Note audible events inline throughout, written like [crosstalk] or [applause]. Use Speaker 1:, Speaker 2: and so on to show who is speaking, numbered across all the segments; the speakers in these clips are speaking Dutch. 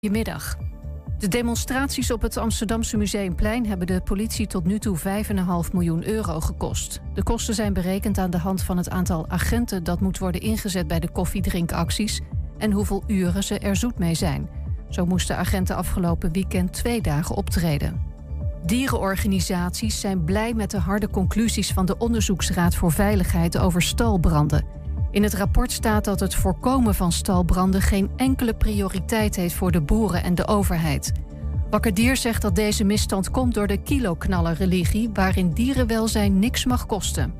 Speaker 1: Goedemiddag. De demonstraties op het Amsterdamse Museumplein hebben de politie tot nu toe 5,5 miljoen euro gekost. De kosten zijn berekend aan de hand van het aantal agenten dat moet worden ingezet bij de koffiedrinkacties en hoeveel uren ze er zoet mee zijn. Zo moesten agenten afgelopen weekend twee dagen optreden. Dierenorganisaties zijn blij met de harde conclusies van de Onderzoeksraad voor Veiligheid over stalbranden. In het rapport staat dat het voorkomen van stalbranden geen enkele prioriteit heeft voor de boeren en de overheid. Wakker Dier zegt dat deze misstand komt door de kiloknallerreligie, waarin dierenwelzijn niks mag kosten.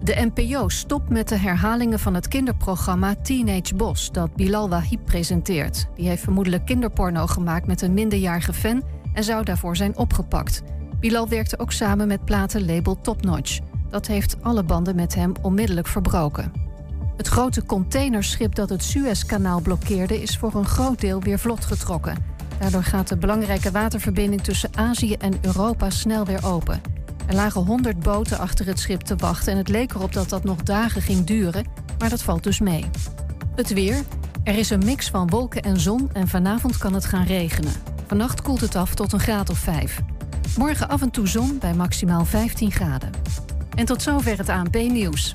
Speaker 1: De NPO stopt met de herhalingen van het kinderprogramma Teenage Boss, dat Bilal Wahib presenteert. Die heeft vermoedelijk kinderporno gemaakt met een minderjarige fan en zou daarvoor zijn opgepakt. Bilal werkte ook samen met platenlabel Topnotch. Dat heeft alle banden met hem onmiddellijk verbroken. Het grote containerschip dat het Suezkanaal blokkeerde is voor een groot deel weer vlot getrokken. Daardoor gaat de belangrijke waterverbinding tussen Azië en Europa snel weer open. Er lagen 100 boten achter het schip te wachten en het leek erop dat dat nog dagen ging duren, maar dat valt dus mee. Het weer. Er is een mix van wolken en zon en vanavond kan het gaan regenen. Vannacht koelt het af tot een graad of 5. Morgen af en toe zon bij maximaal 15 graden. En tot zover het ANP-nieuws.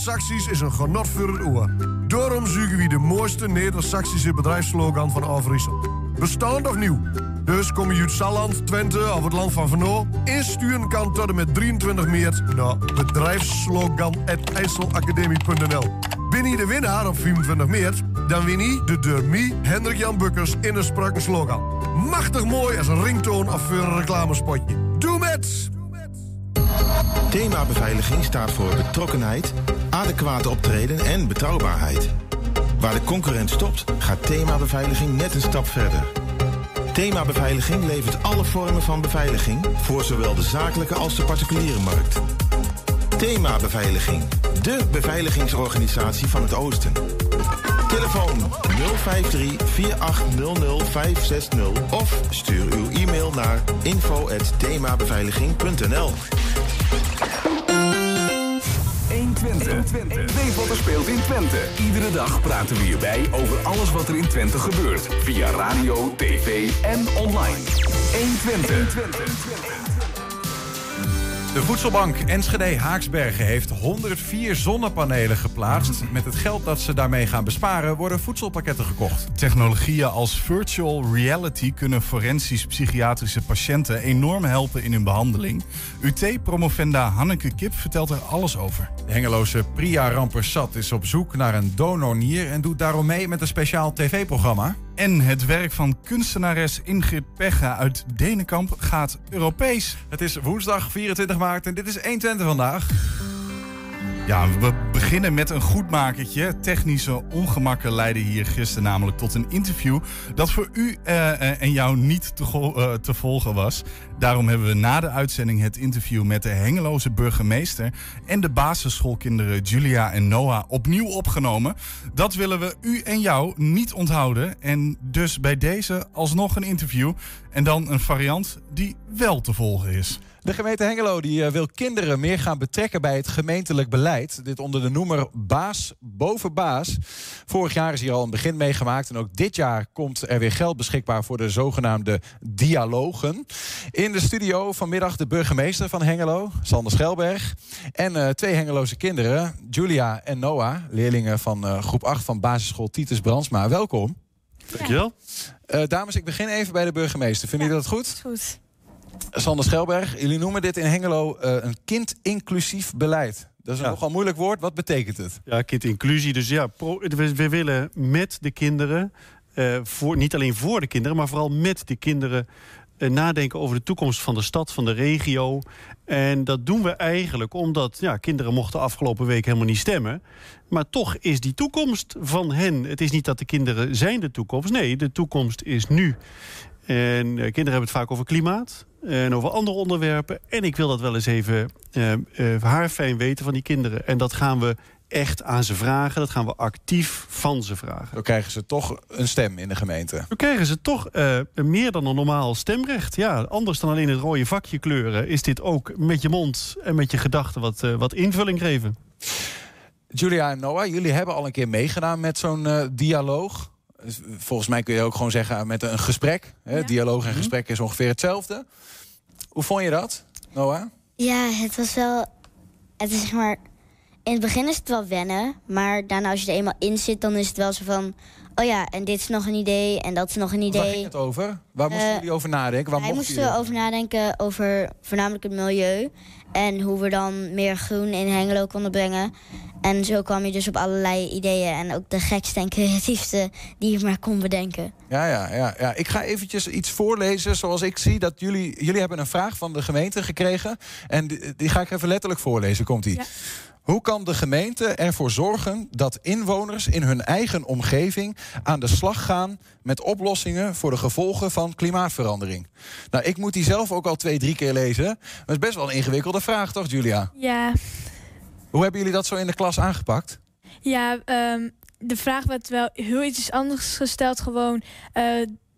Speaker 2: Neder-Saxisch is een genot voor het oor. Daarom zoeken we de mooiste Neder-Saxische bedrijfslogan van Overijssel. Bestaand of nieuw? Dus kom je uit Salland, Twente of het land van Venlo? Insturen kan tot en met 23 maart naar bedrijfslogan.ijsselacademie.nl Ben je de winnaar op 24 maart? Dan win je de Dermie Hendrik Jan Bukkers in sprakke slogan. Machtig mooi als een ringtoon of voor een reclamespotje. Doe met!
Speaker 3: Thema beveiliging staat voor betrokkenheid, adequate optreden en betrouwbaarheid. Waar de concurrent stopt, gaat thema beveiliging net een stap verder. Thema beveiliging levert alle vormen van beveiliging voor zowel de zakelijke als de particuliere markt. Thema beveiliging, de beveiligingsorganisatie van het Oosten. Telefoon 053 4800 560 of stuur uw e-mail naar info@themabeveiliging.nl.
Speaker 4: 120. Weet wat er speelt in Twente. Iedere dag praten we hierbij over alles wat er in Twente gebeurt. Via radio, tv en online. 120.
Speaker 5: De voedselbank Enschede Haaksbergen heeft 104 zonnepanelen geplaatst. Met het geld dat ze daarmee gaan besparen worden voedselpakketten gekocht.
Speaker 6: Technologieën als virtual reality kunnen forensisch psychiatrische patiënten enorm helpen in hun behandeling. UT-promovenda Hanneke Kip vertelt er alles over.
Speaker 5: De Hengeloze Priya Rampersat is op zoek naar een donornier en doet daarom mee met een speciaal tv-programma.
Speaker 6: En het werk van kunstenares Ingrid Pegga uit Denenkamp gaat Europees.
Speaker 5: Het is woensdag 24 maart en dit is 120 vandaag.
Speaker 6: Ja, we beginnen met een goedmakertje. Technische ongemakken leiden hier gisteren namelijk tot een interview dat voor u eh, eh, en jou niet te, uh, te, volgen was. Daarom hebben we na de uitzending het interview met de Hengeloze burgemeester en de basisschoolkinderen Julia en Noah opnieuw opgenomen. Dat willen we u en jou niet onthouden. En dus bij deze alsnog een interview en dan een variant die wel te volgen is.
Speaker 7: De gemeente Hengelo die wil kinderen meer gaan betrekken bij het gemeentelijk beleid. Dit onder de noemer baas boven baas. Vorig jaar is hier al een begin meegemaakt. En ook dit jaar komt er weer geld beschikbaar voor de zogenaamde dialogen. In de studio vanmiddag de burgemeester van Hengelo, Sander Schelberg. En uh, twee Hengeloze kinderen, Julia en Noah. Leerlingen van uh, groep 8 van basisschool Titus Brandsma. Welkom.
Speaker 8: Dankjewel.
Speaker 7: Uh, dames, ik begin even bij de burgemeester. Vinden jullie dat goed?
Speaker 9: Goed.
Speaker 7: Sander Schelberg, jullie noemen dit in Hengelo uh, een kind-inclusief beleid. Dat is een
Speaker 8: Ja.
Speaker 7: nogal moeilijk woord. Wat betekent het?
Speaker 8: Ja, kindinclusie. Dus ja, we, we willen met de kinderen, eh, voor, niet alleen voor de kinderen, maar vooral met de kinderen eh, nadenken over de toekomst van de stad, van de regio. En dat doen we eigenlijk omdat ja, kinderen mochten afgelopen week helemaal niet stemmen. Maar toch is die toekomst van hen. Het is niet dat de kinderen zijn de toekomst. Nee, de toekomst is nu. En eh, kinderen hebben het vaak over klimaat en over andere onderwerpen. En ik wil dat wel eens even eh, eh, haarfijn weten van die kinderen. En dat gaan we echt aan ze vragen. Dat gaan we actief van ze vragen.
Speaker 7: Dan krijgen ze toch een stem in de gemeente.
Speaker 8: Dan krijgen ze toch eh, meer dan een normaal stemrecht. Ja, anders dan alleen het rode vakje kleuren... is dit ook met je mond en met je gedachten wat, wat invulling geven.
Speaker 7: Julia en Noah, jullie hebben al een keer meegedaan met zo'n dialoog.
Speaker 5: Volgens mij kun je ook gewoon zeggen met een gesprek. Hè?
Speaker 9: Ja.
Speaker 5: Dialoog en gesprek is ongeveer hetzelfde. Hoe vond je dat, Noah?
Speaker 9: Ja, het was wel. Het is zeg maar. In het begin is het wel wennen. Maar daarna, als je er eenmaal in zit, dan is het wel zo van. Oh ja, en dit is nog een idee. En dat is nog een
Speaker 5: Waar
Speaker 9: idee.
Speaker 5: ging het over? Waar moesten
Speaker 9: Eh,
Speaker 5: jullie over nadenken? Waar
Speaker 9: Wij moesten
Speaker 5: jullie
Speaker 9: over nadenken over voornamelijk het milieu. En hoe we dan meer groen in Hengelo konden brengen. En zo kwam je dus op allerlei ideeën. En ook de gekste en creatiefste die je maar kon bedenken.
Speaker 5: Ja, ja, ja, ja. Ik ga eventjes iets voorlezen zoals ik zie dat jullie... Jullie hebben een vraag van de gemeente gekregen. En die, die ga ik even letterlijk voorlezen. Komt-ie.
Speaker 10: Ja.
Speaker 5: Hoe kan de gemeente ervoor zorgen dat inwoners in hun eigen omgeving aan de slag gaan met oplossingen voor de gevolgen van klimaatverandering? Nou, ik moet die zelf ook al twee, drie keer lezen. Het is best wel een ingewikkelde vraag, toch, Julia?
Speaker 10: Ja,
Speaker 5: Hoe hebben jullie dat zo in de klas aangepakt?
Speaker 10: ja ehm, de vraag werd wel heel iets anders gesteld. Gewoon eh,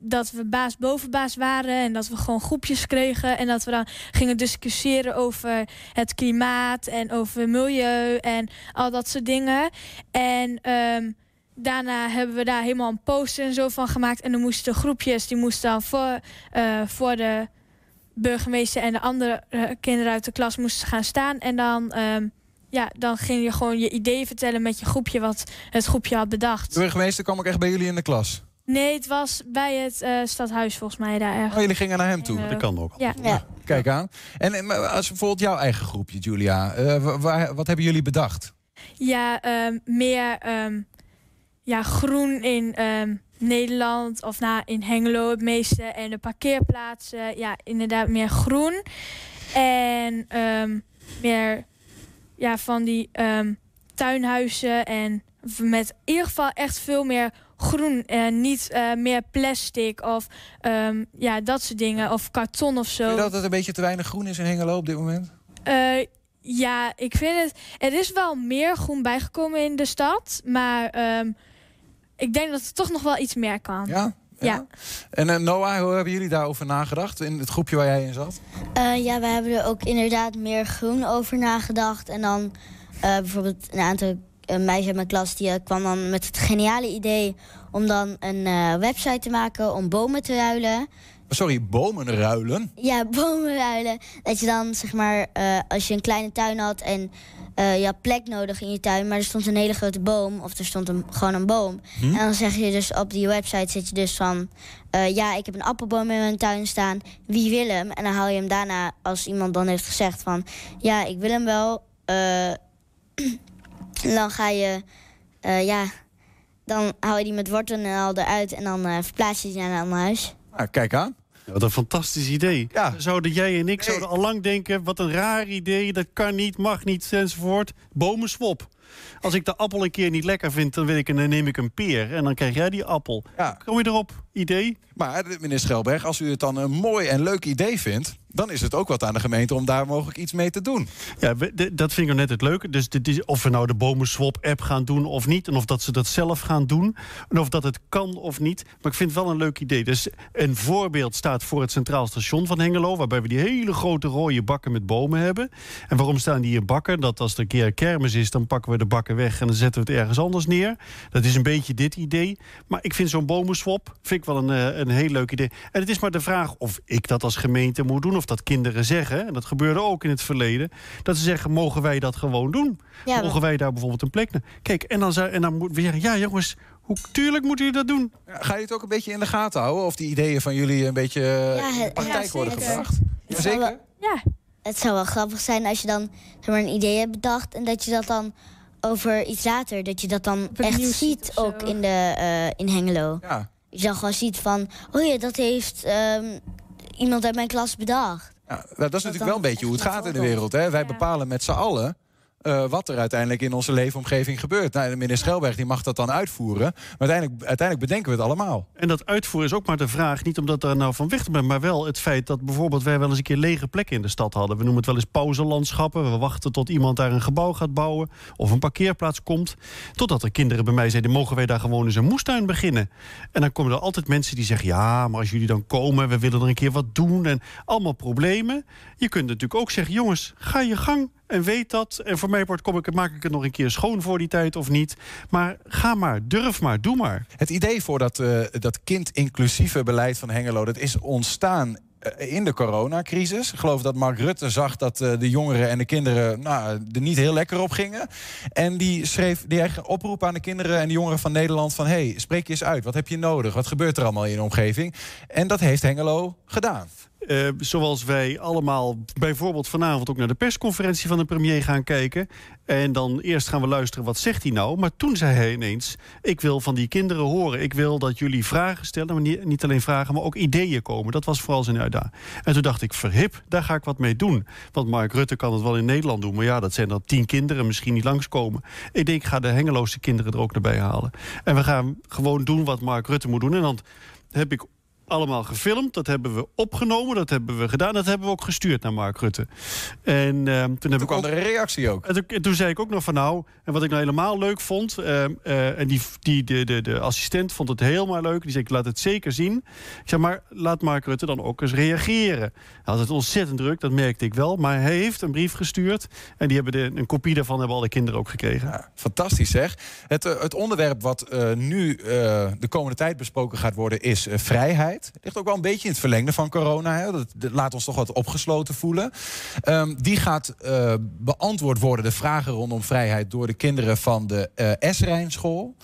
Speaker 10: dat we baas boven baas waren. En dat we gewoon groepjes kregen. En dat we dan gingen discussiëren over het klimaat. En over milieu. En al dat soort dingen. En ehm, daarna hebben we daar helemaal een poster en zo van gemaakt. En dan moesten groepjes, die moesten dan voor, eh, voor de burgemeester en de andere eh, kinderen uit de klas moesten gaan staan. En dan, ehm, ja, dan ging je gewoon je ideeën vertellen met je groepje wat het groepje had bedacht.
Speaker 5: De burgemeester kwam ook echt bij jullie in de klas.
Speaker 10: Nee, het was bij het eh, stadhuis volgens mij daar ergens.
Speaker 5: Oh, jullie gingen naar hem toe.
Speaker 10: En, eh,
Speaker 8: Dat kan ook.
Speaker 10: Ja.
Speaker 9: Ja.
Speaker 5: Kijk aan. En als bijvoorbeeld jouw eigen groepje, Julia. eh, waar, wat hebben jullie bedacht?
Speaker 10: Ja, ehm, meer ehm, ja, groen in ehm, Nederland of nou, in Hengelo het meeste. En de parkeerplaatsen, ja, inderdaad meer groen. En ehm, meer ja, van die ehm, tuinhuizen en met in ieder geval echt veel meer groen. En niet eh, meer plastic of ehm, ja, dat soort dingen. Of karton of zo.
Speaker 5: Vind je dat het een beetje te weinig groen is in Hengelo op dit moment?
Speaker 10: Eh, ja, ik vind het. Er is wel meer groen bijgekomen in de stad. Maar ehm, ik denk dat het toch nog wel iets meer kan.
Speaker 5: Ja?
Speaker 10: Ja.
Speaker 5: En eh, Noah, hoe hebben jullie daarover nagedacht in het groepje waar jij in zat?
Speaker 9: Eh, ja, we hebben er ook inderdaad meer groen over nagedacht. En dan eh, bijvoorbeeld een aantal eh, meisjes uit mijn klas... die eh, kwam dan met het geniale idee om dan een eh, website te maken... om bomen te ruilen.
Speaker 5: Sorry, bomen ruilen.
Speaker 9: Ja, [laughs] bomen ruilen. Dat je dan, zeg maar, eh, als je een kleine tuin had... en eh, je had plek nodig in je tuin... maar er stond een hele grote boom of er stond een, gewoon een boom. En dan zeg je dus op die website zit je dus van... ja, ik heb een appelboom in mijn tuin staan, wie wil hem? En dan haal je hem daarna, als iemand dan heeft gezegd van... ja, ik wil hem wel, [clears throat] eh, dan ga je, eh, ja... dan haal je die met wortel en al eruit... en dan eh, verplaats je die naar een ander huis.
Speaker 5: Nou, kijk aan.
Speaker 8: Wat een fantastisch idee.
Speaker 5: Ja.
Speaker 8: Zouden jij en ik
Speaker 5: Nee.
Speaker 8: zouden al lang denken... wat een raar idee, dat kan niet, mag niet, enzovoort. Bomenswop. Als ik de appel een keer niet lekker vind, dan, wil ik, een- dan neem ik een peer. En dan krijg jij die appel.
Speaker 5: Ja.
Speaker 8: Kom je erop? Idee?
Speaker 5: Maar eh, meneer Schelberg, als u het dan een mooi en leuk idee vindt... dan is het ook wat aan de gemeente om daar mogelijk iets mee te doen.
Speaker 8: Ja, dat vind ik net het leuke. Dus dit is, of we nou de Bomenswap-app gaan doen of niet... en of dat ze dat zelf gaan doen... en of dat het kan of niet. Maar ik vind het wel een leuk idee. Dus een voorbeeld staat voor het Centraal Station van Hengelo... waarbij we die hele grote rode bakken met bomen hebben. En waarom staan die in bakken? Dat als er een keer kermis is, dan pakken we de bakken weg... en dan zetten we het ergens anders neer. Dat is een beetje dit idee. Maar ik vind zo'n Bomenswap vind ik wel een, eh, een heel leuk idee. En het is maar de vraag of ik dat als gemeente moet doen... of dat kinderen zeggen, en dat gebeurde ook in het verleden... dat ze zeggen, mogen wij dat gewoon doen?
Speaker 9: Ja,
Speaker 8: mogen wij daar bijvoorbeeld een plek naar? Kijk, en dan, zou, en dan moeten we zeggen, ja jongens... Hoe, tuurlijk moeten jullie dat doen.
Speaker 5: Ja, Ga je het ook een beetje in de gaten houden? Of die ideeën van jullie een beetje
Speaker 9: Ja,
Speaker 5: in de praktijk
Speaker 10: ja,
Speaker 5: worden
Speaker 10: zeker.
Speaker 5: gebracht?
Speaker 9: Zou wel-
Speaker 5: Jazeker.
Speaker 10: Ja,
Speaker 9: Het zou wel grappig zijn als je dan zeg maar, een idee hebt bedacht... en dat je dat dan over iets later, dat je dat dan echt
Speaker 10: ziet
Speaker 9: ook in, de, eh, in Hengelo.
Speaker 5: Ja.
Speaker 9: Je dan gewoon ziet van, oh ja, dat heeft ehm, iemand uit mijn klas bedacht.
Speaker 5: Ja, nou, dat is natuurlijk wel een beetje hoe het gaat in de wereld. Hè? Wij
Speaker 10: Ja.
Speaker 5: bepalen met z'n allen eh, wat er uiteindelijk in onze leefomgeving gebeurt. Nou, meneer Schelberg die mag dat dan uitvoeren. Maar uiteindelijk, uiteindelijk bedenken we het allemaal.
Speaker 8: En dat uitvoeren is ook maar de vraag, niet omdat er nou van weg te ben... maar wel het feit dat bijvoorbeeld wij wel eens een keer lege plekken in de stad hadden. We noemen het wel eens pauzelandschappen. We wachten tot iemand daar een gebouw gaat bouwen of een parkeerplaats komt. Totdat er kinderen bij mij zeiden, mogen wij daar gewoon eens een moestuin beginnen? En dan komen er altijd mensen die zeggen, ja, maar als jullie dan komen... we willen er een keer wat doen en allemaal problemen. Je kunt natuurlijk ook zeggen, jongens, ga je gang... en weet dat. En voor mij wordt, kom ik, maak ik het nog een keer schoon voor die tijd of niet. Maar ga maar, durf maar, doe maar.
Speaker 5: Het idee voor dat, uh, dat kind-inclusieve beleid van Hengelo... dat is ontstaan eh, in de coronacrisis. Ik geloof dat Mark Rutte zag dat uh, de jongeren en de kinderen nou, er niet heel lekker op gingen. En die schreef die oproep aan de kinderen en de jongeren van Nederland van... hey, spreek je eens uit, wat heb je nodig? Wat gebeurt er allemaal in je omgeving? En dat heeft Hengelo gedaan.
Speaker 8: Uh, zoals wij allemaal bijvoorbeeld vanavond ook naar de persconferentie van de premier gaan kijken. En dan eerst gaan we luisteren, wat zegt hij nou? Maar toen zei hij ineens, ik wil van die kinderen horen. Ik wil dat jullie vragen stellen, maar niet, niet alleen vragen, maar ook ideeën komen. Dat was vooral zijn uitdaging. En toen dacht ik, verhip, daar ga ik wat mee doen. Want Mark Rutte kan het wel in Nederland doen. Maar ja, dat zijn dan tien kinderen, misschien niet langskomen. Ik denk, ik ga de Hengeloze kinderen er ook naar bij halen. En we gaan gewoon doen wat Mark Rutte moet doen. En dan heb ik allemaal gefilmd. Dat hebben we opgenomen, dat hebben we gedaan. Dat hebben we ook gestuurd naar Mark Rutte. En uh, toen,
Speaker 5: toen
Speaker 8: heb
Speaker 5: kwam
Speaker 8: ik ook,
Speaker 5: een reactie ook.
Speaker 8: En toen, toen, zei ik ook nog van nou... en wat ik nou helemaal leuk vond... Uh, uh, en die, die, de, de, de assistent vond het helemaal leuk. Die zei ik laat het zeker zien. Ik zei maar laat Mark Rutte dan ook eens reageren. Hij had het ontzettend druk, dat merkte ik wel. Maar hij heeft een brief gestuurd. En die hebben de, een kopie daarvan hebben alle kinderen ook gekregen.
Speaker 5: Ja, fantastisch zeg. Het, het onderwerp wat nu de komende tijd besproken gaat worden... is vrijheid. Ligt ook wel een beetje in het verlengde van corona. Hè? Dat, laat ons toch wat opgesloten voelen. Um, die gaat uh, beantwoord worden, de vragen rondom vrijheid... door de kinderen van de uh, S-Rijnschool.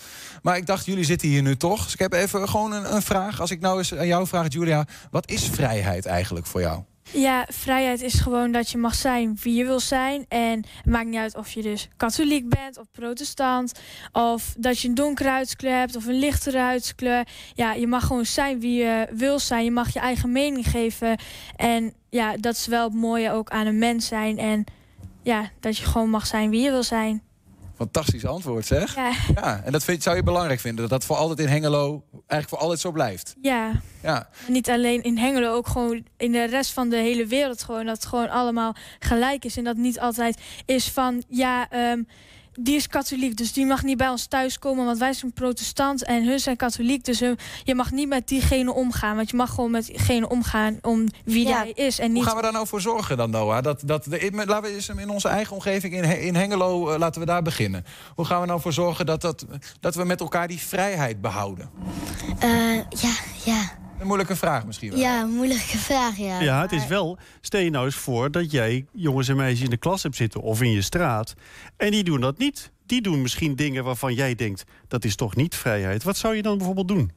Speaker 5: Maar ik dacht, jullie zitten hier nu toch. Dus ik heb even gewoon een, een vraag. Als ik nou eens aan jou vraag, Julia... wat is vrijheid eigenlijk voor jou?
Speaker 10: Ja, vrijheid is gewoon dat je mag zijn wie je wil zijn. En het maakt niet uit of je dus katholiek bent of protestant. Of dat je een donkere huidskleur hebt of een lichtere huidskleur. Ja, je mag gewoon zijn wie je wil zijn. Je mag je eigen mening geven. En ja, dat is wel het mooie ook aan een mens zijn. En ja, dat je gewoon mag zijn wie je wil zijn.
Speaker 5: Fantastisch antwoord, zeg.
Speaker 10: Ja.
Speaker 5: ja en dat vind, zou je belangrijk vinden, dat dat voor altijd in Hengelo eigenlijk voor altijd zo blijft.
Speaker 10: Ja.
Speaker 5: ja.
Speaker 10: Niet alleen in Hengelo, ook gewoon in de rest van de hele wereld gewoon. Dat het gewoon allemaal gelijk is. En dat niet altijd is van, ja, um, die is katholiek, dus die mag niet bij ons thuiskomen, want wij zijn protestant en hun zijn katholiek. Dus hun, je mag niet met diegene omgaan, want je mag gewoon met diegene omgaan om wie
Speaker 5: Ja.
Speaker 10: hij is. En niet...
Speaker 5: Hoe gaan we daar nou voor zorgen dan, Noah? Dat, dat de, in- laten we eens in onze eigen omgeving in, in Hengelo, eh, laten we daar beginnen. Hoe gaan we nou voor zorgen dat, dat, dat we met elkaar die vrijheid behouden?
Speaker 9: Eh, ja, ja.
Speaker 5: Een moeilijke vraag misschien wel.
Speaker 9: Ja, moeilijke vraag, ja.
Speaker 8: Ja, het is wel. Stel je nou eens voor dat jij jongens en meisjes in de klas hebt zitten of in je straat. En die doen dat niet. Die doen misschien dingen waarvan jij denkt dat is toch niet vrijheid. Wat zou je dan bijvoorbeeld doen?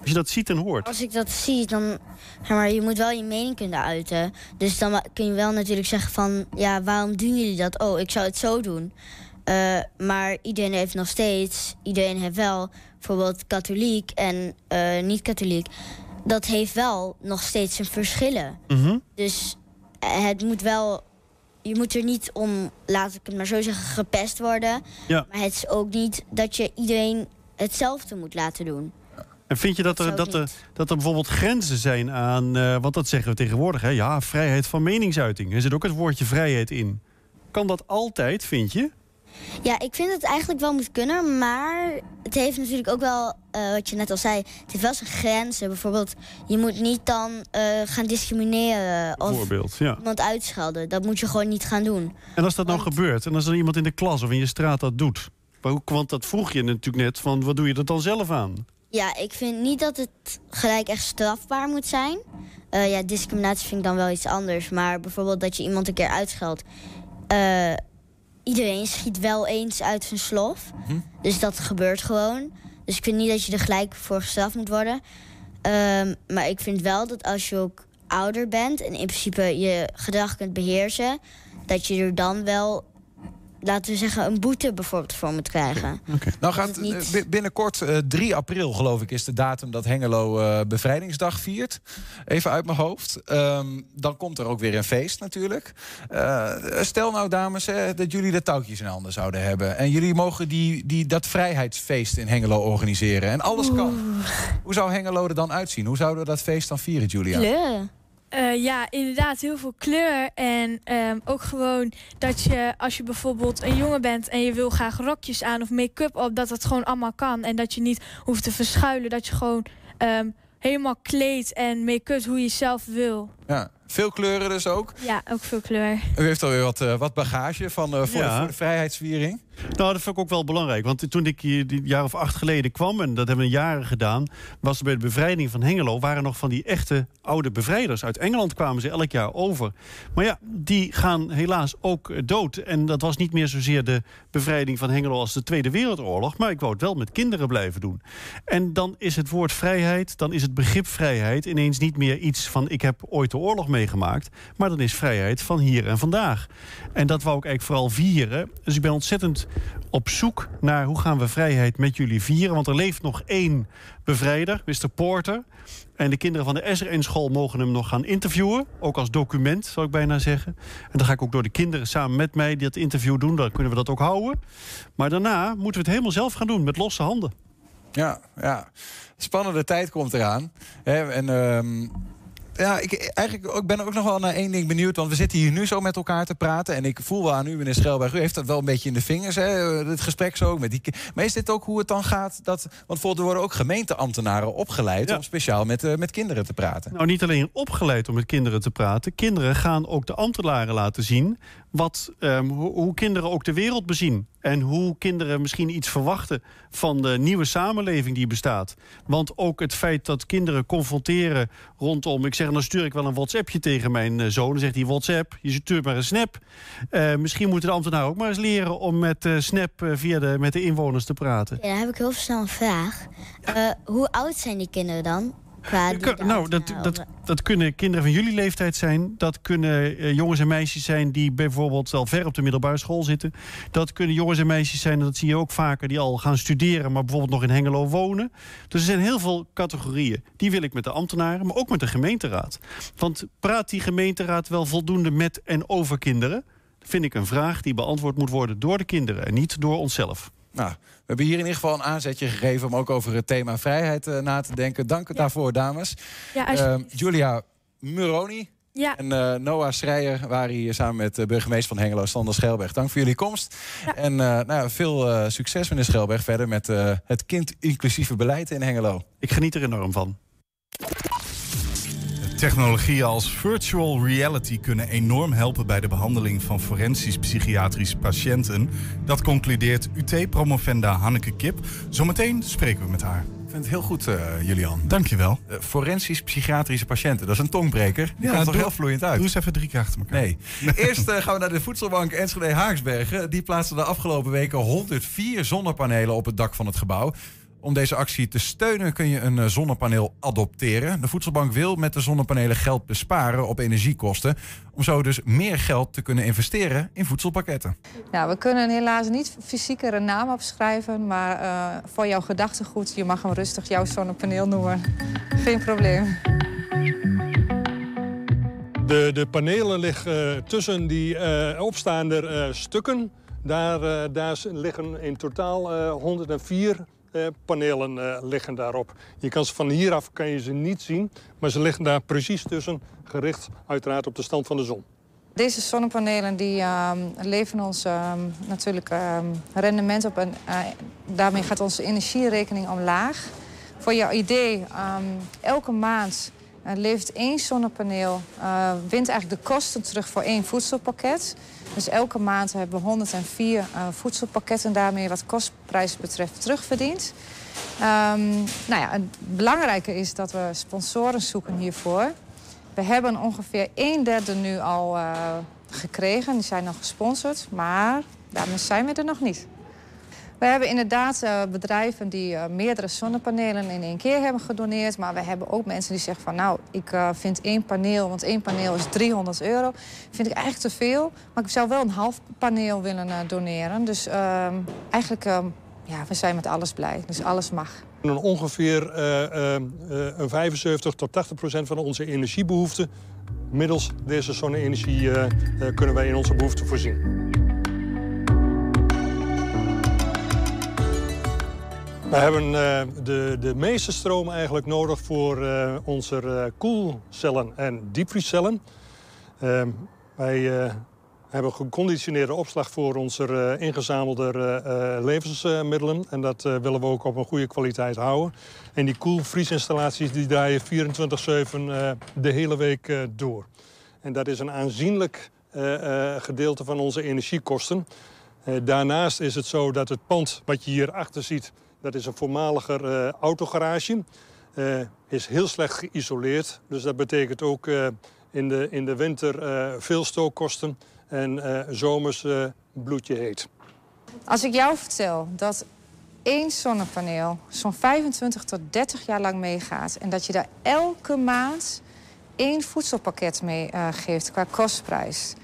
Speaker 8: Als je dat ziet en hoort.
Speaker 9: Als ik dat zie, dan... Maar je moet wel je mening kunnen uiten. Dus dan kun je wel natuurlijk zeggen van... Ja, waarom doen jullie dat? Oh, ik zou het zo doen. Eh, maar iedereen heeft nog steeds... Iedereen heeft wel bijvoorbeeld katholiek en eh, niet-katholiek. Dat heeft wel nog steeds zijn verschillen.
Speaker 8: Mhm.
Speaker 9: Dus eh, het moet wel... Je moet er niet om, laat ik het maar zo zeggen, gepest worden.
Speaker 8: Ja.
Speaker 9: Maar het is ook niet dat je iedereen hetzelfde moet laten doen.
Speaker 8: En vind je dat er, dat er, dat er bijvoorbeeld grenzen zijn aan... eh, want dat zeggen we tegenwoordig, hè? Ja, vrijheid van meningsuiting. Er zit ook het woordje vrijheid in. Kan dat altijd, vind je?
Speaker 9: Ja, ik vind het eigenlijk wel moet kunnen, maar het heeft natuurlijk ook wel, eh, wat je net al zei, het heeft wel zijn grenzen. Bijvoorbeeld, je moet niet dan eh, gaan discrimineren of
Speaker 8: Bijvoorbeeld, ja.
Speaker 9: iemand uitschelden. Dat moet je gewoon niet gaan doen.
Speaker 8: En als dat nou gebeurt, en als er iemand in de klas of in je straat dat doet... Want dat vroeg je natuurlijk net, van wat doe je er dan zelf aan?
Speaker 9: Ja, ik vind niet dat het gelijk echt strafbaar moet zijn. Eh, ja, discriminatie vind ik dan wel iets anders. Maar bijvoorbeeld dat je iemand een keer uitscheldt. Iedereen schiet wel eens uit zijn slof. Dus dat gebeurt gewoon. Dus ik vind niet dat je er gelijk voor gestraft moet worden. Ehm, maar ik vind wel dat als je ook ouder bent en in principe je gedrag kunt beheersen, dat je er dan wel, laten we zeggen, een boete bijvoorbeeld voor moet krijgen.
Speaker 5: Nou gaat eh, bi- binnenkort eh, 3 april, geloof ik, is de datum dat Hengelo eh, bevrijdingsdag viert. Even uit mijn hoofd. Ehm, dan komt er ook weer een feest natuurlijk. Eh, stel nou, dames, hè, dat jullie de touwtjes in handen zouden hebben. En jullie mogen die, die, dat vrijheidsfeest in Hengelo organiseren. En alles kan. Hoe zou Hengelo er dan uitzien? Hoe zouden we dat feest dan vieren, Julia?
Speaker 9: Kleuren.
Speaker 10: Eh, ja, inderdaad, heel veel kleur. En ehm, ook gewoon dat je, als je bijvoorbeeld een jongen bent en je wil graag rokjes aan of make-up op, dat dat gewoon allemaal kan. En dat je niet hoeft te verschuilen. Dat je gewoon ehm, helemaal kleed en make-up hoe je zelf wil.
Speaker 5: Ja.
Speaker 7: Veel kleuren dus ook.
Speaker 10: Ja, ook veel kleur.
Speaker 7: U heeft alweer wat, uh, wat bagage van, uh, voor,
Speaker 8: Ja.
Speaker 7: de, voor de vrijheidsviering.
Speaker 8: Nou, dat vind ik ook wel belangrijk. Want toen ik hier een jaar of acht geleden kwam, en dat hebben we jaren gedaan, was er bij de bevrijding van Hengelo, waren nog van die echte oude bevrijders. Uit Engeland kwamen ze elk jaar over. Maar ja, die gaan helaas ook eh, dood. En dat was niet meer zozeer de bevrijding van Hengelo als de Tweede Wereldoorlog. Maar ik wou het wel met kinderen blijven doen. En dan is het woord vrijheid, dan is het begrip vrijheid ineens niet meer iets van ik heb ooit de oorlog meegemaakt. Maar dan is vrijheid van hier en vandaag. En dat wou ik eigenlijk vooral vieren. Dus ik ben ontzettend op zoek naar hoe gaan we vrijheid met jullie vieren. Want er leeft nog één bevrijder, Mr. Porter. En de kinderen van de SRN-school mogen hem nog gaan interviewen. Ook als document, zou ik bijna zeggen. En dan ga ik ook door de kinderen samen met mij dat interview doen. Dan kunnen we dat ook houden. Maar daarna moeten we het helemaal zelf gaan doen, met losse handen.
Speaker 7: Ja, ja. Spannende tijd komt eraan. Hè, en ehm, ja, ik, eigenlijk ook, ben ook nog wel naar één ding benieuwd. Want we zitten hier nu zo met elkaar te praten. En ik voel wel aan u, meneer Schelberg. U heeft dat wel een beetje in de vingers, hè, het gesprek zo. Met die, maar is dit ook hoe het dan gaat? Dat, want bijvoorbeeld er worden ook gemeenteambtenaren opgeleid...
Speaker 8: Ja.
Speaker 7: om speciaal met, eh, met kinderen te praten.
Speaker 8: Nou, niet alleen opgeleid om met kinderen te praten. Kinderen gaan ook de ambtenaren laten zien wat, ehm, hoe, hoe kinderen ook de wereld bezien. En hoe kinderen misschien iets verwachten van de nieuwe samenleving die bestaat. Want ook het feit dat kinderen confronteren rondom... Ik zeg, dan stuur ik wel een WhatsAppje tegen mijn eh, zoon. Dan zegt hij, WhatsApp, je stuurt maar een snap. Eh, misschien moeten de ambtenaren ook maar eens leren... om met eh, snap via de, met de inwoners te praten.
Speaker 9: Ja, dan heb ik heel snel een vraag. Hoe oud zijn die kinderen dan? Qua
Speaker 8: nou, dat, dat, dat kunnen kinderen van jullie leeftijd zijn. Dat kunnen eh, jongens en meisjes zijn die bijvoorbeeld al ver op de middelbare school zitten. Dat kunnen jongens en meisjes zijn, en dat zie je ook vaker, die al gaan studeren, maar bijvoorbeeld nog in Hengelo wonen. Dus er zijn heel veel categorieën. Die wil ik met de ambtenaren, maar ook met de gemeenteraad. Want praat die gemeenteraad wel voldoende met en over kinderen? Vind ik een vraag die beantwoord moet worden door de kinderen en niet door onszelf.
Speaker 7: Nou, hebben hier in ieder geval een aanzetje gegeven... om ook over het thema vrijheid eh, na te denken. Dank daarvoor, dames.
Speaker 10: Ja, als-
Speaker 7: Ehm, Julia Muroni
Speaker 10: ja,
Speaker 7: en eh, Noah Schreier waren hier samen met de burgemeester van Hengelo, Sander Schelberg. Dank voor jullie komst. En eh, nou, ja, veel eh, succes, meneer Schelberg, verder met eh, het kind-inclusieve beleid in Hengelo.
Speaker 8: Ik geniet er enorm van.
Speaker 6: Technologieën als virtual reality kunnen enorm helpen bij de behandeling van forensisch-psychiatrische patiënten. Dat concludeert UT-promovenda Hanneke Kip. Zometeen spreken we met haar.
Speaker 5: Ik vind het heel goed, eh, Julian.
Speaker 6: Dankjewel.
Speaker 5: Uh, forensisch-psychiatrische patiënten, dat is een tongbreker. Die komt er heel vloeiend uit.
Speaker 6: Doe eens even drie keer achter elkaar.
Speaker 5: Nee. [laughs] Eerst eh, gaan we naar de voedselbank Enschede Haaksbergen. Die plaatste de afgelopen weken 104 zonnepanelen op het dak van het gebouw. Om deze actie te steunen kun je een eh, zonnepaneel adopteren. De voedselbank wil met de zonnepanelen geld besparen op energiekosten. Om zo dus meer geld te kunnen investeren in voedselpakketten.
Speaker 11: Ja, we kunnen helaas niet fysieker een naam opschrijven, maar eh, voor jouw gedachtegoed, je mag hem rustig jouw zonnepaneel noemen. Geen probleem.
Speaker 12: De, de panelen liggen eh, tussen die eh, opstaande eh, stukken. Daar, daar liggen in totaal eh, 104 eh, panelen eh, liggen daarop. Je kan ze van hieraf kan je ze niet zien, maar ze liggen daar precies tussen, gericht uiteraard op de stand van de zon.
Speaker 11: Deze zonnepanelen die, ehm, leveren ons ehm, natuurlijk ehm, rendement op en eh, daarmee gaat onze energierekening omlaag. Voor jouw idee, elke maand eh, levert één zonnepaneel, eh, wint eigenlijk de kosten terug voor één voedselpakket. Dus elke maand hebben we 104 eh, voedselpakketten daarmee wat kostprijs betreft terugverdiend. Ehm, nou ja, het belangrijke is dat we sponsoren zoeken hiervoor. We hebben ongeveer een derde nu al eh, gekregen. Die zijn nog gesponsord, maar daarmee zijn we er nog niet. We hebben inderdaad eh, bedrijven die eh, meerdere zonnepanelen in één keer hebben gedoneerd. Maar we hebben ook mensen die zeggen van nou, ik eh, vind één paneel, want één paneel is 300 euro. Vind ik eigenlijk te veel. Maar ik zou wel een half paneel willen doneren. Dus ehm, eigenlijk, ehm, ja, we zijn met alles blij. Dus alles mag.
Speaker 12: En ongeveer eh, eh, eh, een 75 tot 80 procent van onze energiebehoeften... middels deze zonne-energie kunnen wij in onze behoeften voorzien. We hebben eh, de, de meeste stroom eigenlijk nodig voor eh, onze eh, koelcellen en diepvriescellen. Ehm, wij hebben geconditioneerde opslag voor onze ingezamelde levensmiddelen. En dat willen we ook op een goede kwaliteit houden. En die koelvriesinstallaties die draaien 24-7 eh, de hele week door. En dat is een aanzienlijk gedeelte van onze energiekosten. daarnaast is het zo dat het pand wat je hier achter ziet... dat is een voormaliger autogarage. is heel slecht geïsoleerd. Dus dat betekent ook in, de, in de winter veel stookkosten... en zomers bloedje heet.
Speaker 11: Als ik jou vertel dat één zonnepaneel zo'n 25 tot 30 jaar lang meegaat... en dat je daar elke maand één voedselpakket mee geeft qua kostprijs...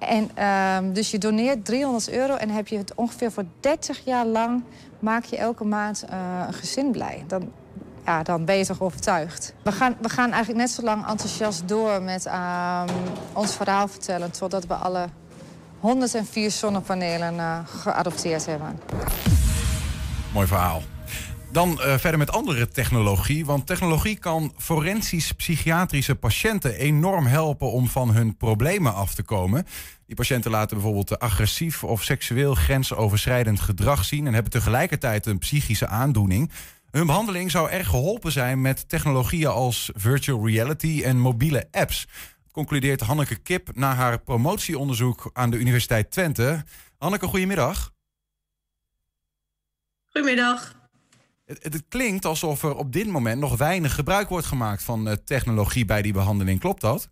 Speaker 11: En uh, dus je doneert 300 euro en heb je het ongeveer voor 30 jaar lang... maak je elke maand uh, een gezin blij. Dan, ja, dan ben je toch overtuigd. We gaan, we gaan eigenlijk net zo lang enthousiast door met uh, ons verhaal vertellen... totdat we alle 104 zonnepanelen uh, geadopteerd hebben.
Speaker 5: Mooi verhaal. Dan uh, verder met andere technologie. Want technologie kan forensisch-psychiatrische patiënten enorm helpen om van hun problemen af te komen. Die patiënten laten bijvoorbeeld agressief of seksueel grensoverschrijdend gedrag zien en hebben tegelijkertijd een psychische aandoening. Hun behandeling zou erg geholpen zijn met technologieën als virtual reality en mobiele apps. Concludeert Hanneke Kip na haar promotieonderzoek aan de Universiteit Twente. Hanneke, goedemiddag.
Speaker 13: Goedemiddag.
Speaker 5: Het, het, klinkt alsof er op dit moment nog weinig gebruik wordt gemaakt van uh, technologie bij die behandeling. Klopt dat?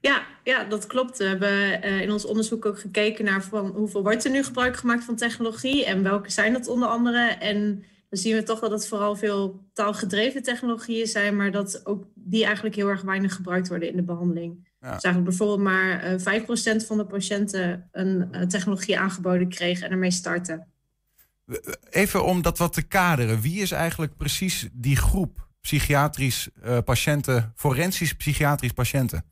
Speaker 13: Ja, ja, dat klopt. We hebben uh, in ons onderzoek ook gekeken naar van hoeveel wordt er nu gebruik gemaakt van technologie en welke zijn dat onder andere. En dan zien we toch dat het vooral veel taalgedreven technologieën zijn, maar dat ook die eigenlijk heel erg weinig gebruikt worden in de behandeling. Ja. Dus eigenlijk bijvoorbeeld maar uh, eh, 5% van de patiënten een technologie aangeboden kregen en ermee starten.
Speaker 5: Even om dat wat te kaderen. Wie is eigenlijk precies die groep psychiatrisch uh, patiënten, forensisch psychiatrisch patiënten?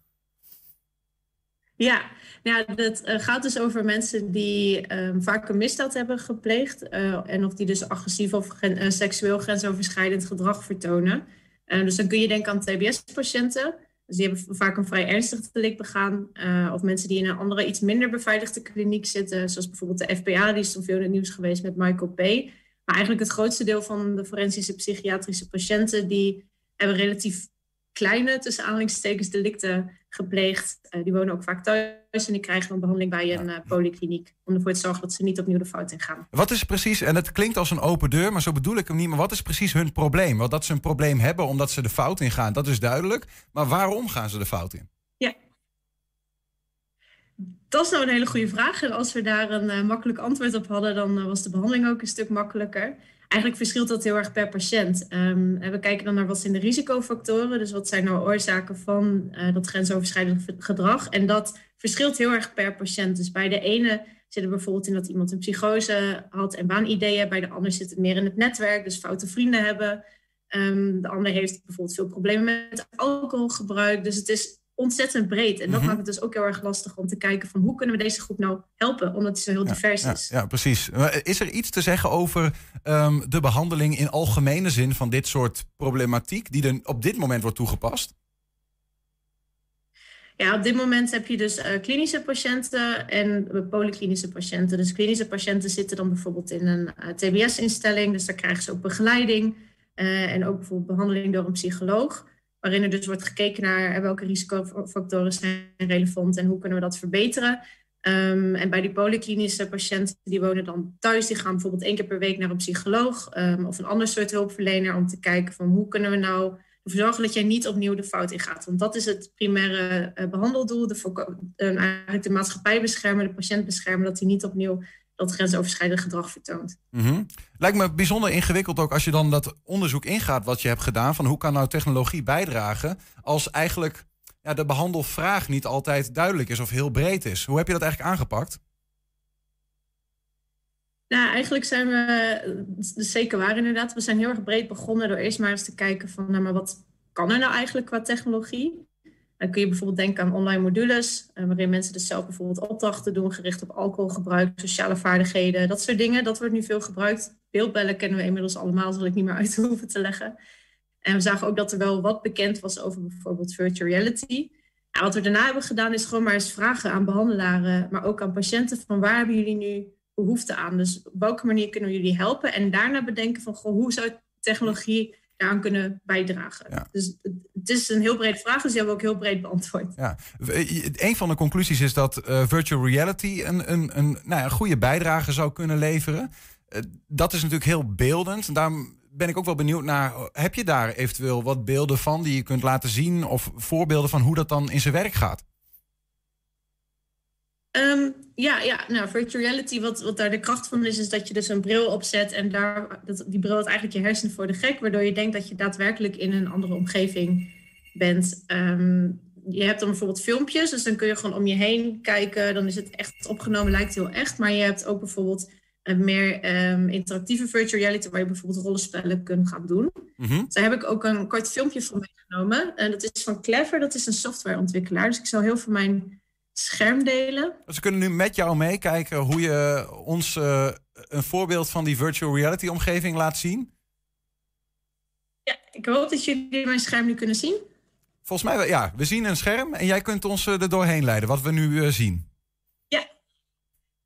Speaker 13: Ja, nou dat uh, gaat dus over mensen die um, vaak een misdaad hebben gepleegd. Uh, en of die dus agressief of seksueel grensoverschrijdend gedrag vertonen. dus dan kun je denken aan TBS-patiënten. Dus die hebben vaak een vrij ernstig delict begaan. Uh, of mensen die in een andere, iets minder beveiligde kliniek zitten. Zoals bijvoorbeeld de FPA, die is toen veel in het nieuws geweest met Michael P. Maar eigenlijk het grootste deel van de forensische psychiatrische patiënten... die hebben relatief kleine, tussen aanhalingstekens, delicten gepleegd. Uh, die wonen ook vaak thuis en die krijgen dan behandeling bij een uh, polykliniek. Om ervoor te zorgen dat ze niet opnieuw de fout ingaan.
Speaker 5: Wat is precies, en het klinkt als een open deur, maar zo bedoel ik hem niet. Maar wat is precies hun probleem? Want dat ze een probleem hebben omdat ze de fout ingaan, dat is duidelijk. Maar waarom gaan ze de fout in?
Speaker 13: Ja. Dat is nou een hele goede vraag. En als we daar een uh, makkelijk antwoord op hadden, dan was de behandeling ook een stuk makkelijker. Eigenlijk verschilt dat heel erg per patiënt. Um, we kijken dan naar wat zijn de risicofactoren. Dus wat zijn nou oorzaken van uh, dat grensoverschrijdend gedrag. En dat verschilt heel erg per patiënt. Dus bij de ene zit er bijvoorbeeld in dat iemand een psychose had en waanideeën. Bij de ander zit het meer in het netwerk, dus foute vrienden hebben. Um, de ander heeft bijvoorbeeld veel problemen met alcoholgebruik. Dus het is ontzettend breed. En dat mhm. maakt het dus ook heel erg lastig om te kijken van hoe kunnen we deze groep nou helpen, omdat het zo heel divers is.
Speaker 5: Ja, precies. Is er iets te zeggen over um, de behandeling in algemene zin van dit soort problematiek die er op dit moment wordt toegepast?
Speaker 13: Ja, op dit moment heb je dus uh, klinische patiënten en polyklinische patiënten. Dus klinische patiënten zitten dan bijvoorbeeld in een uh, TBS-instelling, dus daar krijgen ze ook begeleiding uh, en ook bijvoorbeeld behandeling door een psycholoog waarin er dus wordt gekeken naar welke risicofactoren zijn relevant en hoe kunnen we dat verbeteren. Um, en bij die polyklinische patiënten die wonen dan thuis, die gaan bijvoorbeeld één keer per week naar een psycholoog um, of een ander soort hulpverlener om te kijken van hoe kunnen we nou ervoor zorgen dat jij niet opnieuw de fout ingaat. Want dat is het primaire uh, behandeldoel, de, uh, eigenlijk de maatschappij beschermen, de patiënt beschermen, dat hij niet opnieuw dat grensoverschrijdend gedrag vertoont.
Speaker 5: Mm Lijkt me bijzonder ingewikkeld ook als je dan dat onderzoek ingaat wat je hebt gedaan. Van hoe kan nou technologie bijdragen als eigenlijk ja, de behandelvraag niet altijd duidelijk is of heel breed is. Hoe heb je dat eigenlijk aangepakt?
Speaker 13: Nou, eigenlijk zijn we, dus zeker waar inderdaad, we zijn heel erg breed begonnen door eerst maar eens te kijken van, nou maar wat kan er nou eigenlijk qua technologie? Dan kun je bijvoorbeeld denken aan online modules, eh, waarin mensen dus zelf bijvoorbeeld opdrachten doen gericht op alcoholgebruik, sociale vaardigheden, dat soort dingen. Dat wordt nu veel gebruikt. Beeldbellen kennen we inmiddels allemaal, zal ik niet meer uit [laughs] hoeven te leggen. En we zagen ook dat er wel wat bekend was over bijvoorbeeld virtual reality. En wat we daarna hebben gedaan is gewoon maar eens vragen aan behandelaren, maar ook aan patiënten van waar hebben jullie nu behoefte aan? Dus op welke manier kunnen we jullie helpen? En daarna bedenken van goh, hoe zou technologie daaraan kunnen bijdragen. Dus het is een heel brede vraag, dus die hebben we ook heel breed beantwoord.
Speaker 5: Ja. Een van de conclusies is dat virtual reality een, een, een, nou ja, een goede bijdrage zou kunnen leveren. dat is natuurlijk heel beeldend. Daarom ben ik ook wel benieuwd naar, heb je daar eventueel wat beelden van die je kunt laten zien of voorbeelden van hoe dat dan in zijn werk gaat?
Speaker 13: Um, ja, ja, nou, virtual reality, wat, wat daar de kracht van is, is dat je dus een bril opzet en daar, dat, die bril had eigenlijk je hersenen voor de gek, waardoor je denkt dat je daadwerkelijk in een andere omgeving bent. Um, je hebt dan bijvoorbeeld filmpjes, dus dan kun je gewoon om je heen kijken, dan is het echt opgenomen, lijkt heel echt, maar je hebt ook bijvoorbeeld een meer um, interactieve virtual reality, waar je bijvoorbeeld rollenspellen kunt gaan doen. Mm -hmm. Daar heb ik ook een kort filmpje van meegenomen. En dat is van Clever, dat is een softwareontwikkelaar. Dus ik zal heel veel mijn scherm delen.
Speaker 5: Dus we kunnen nu met jou meekijken hoe je ons uh, een voorbeeld van die virtual reality omgeving laat zien.
Speaker 13: Ja, ik hoop dat jullie mijn scherm nu kunnen zien.
Speaker 5: Volgens mij, ja, we zien een scherm en jij kunt ons uh, er doorheen leiden, wat we nu uh, zien.
Speaker 13: Ja.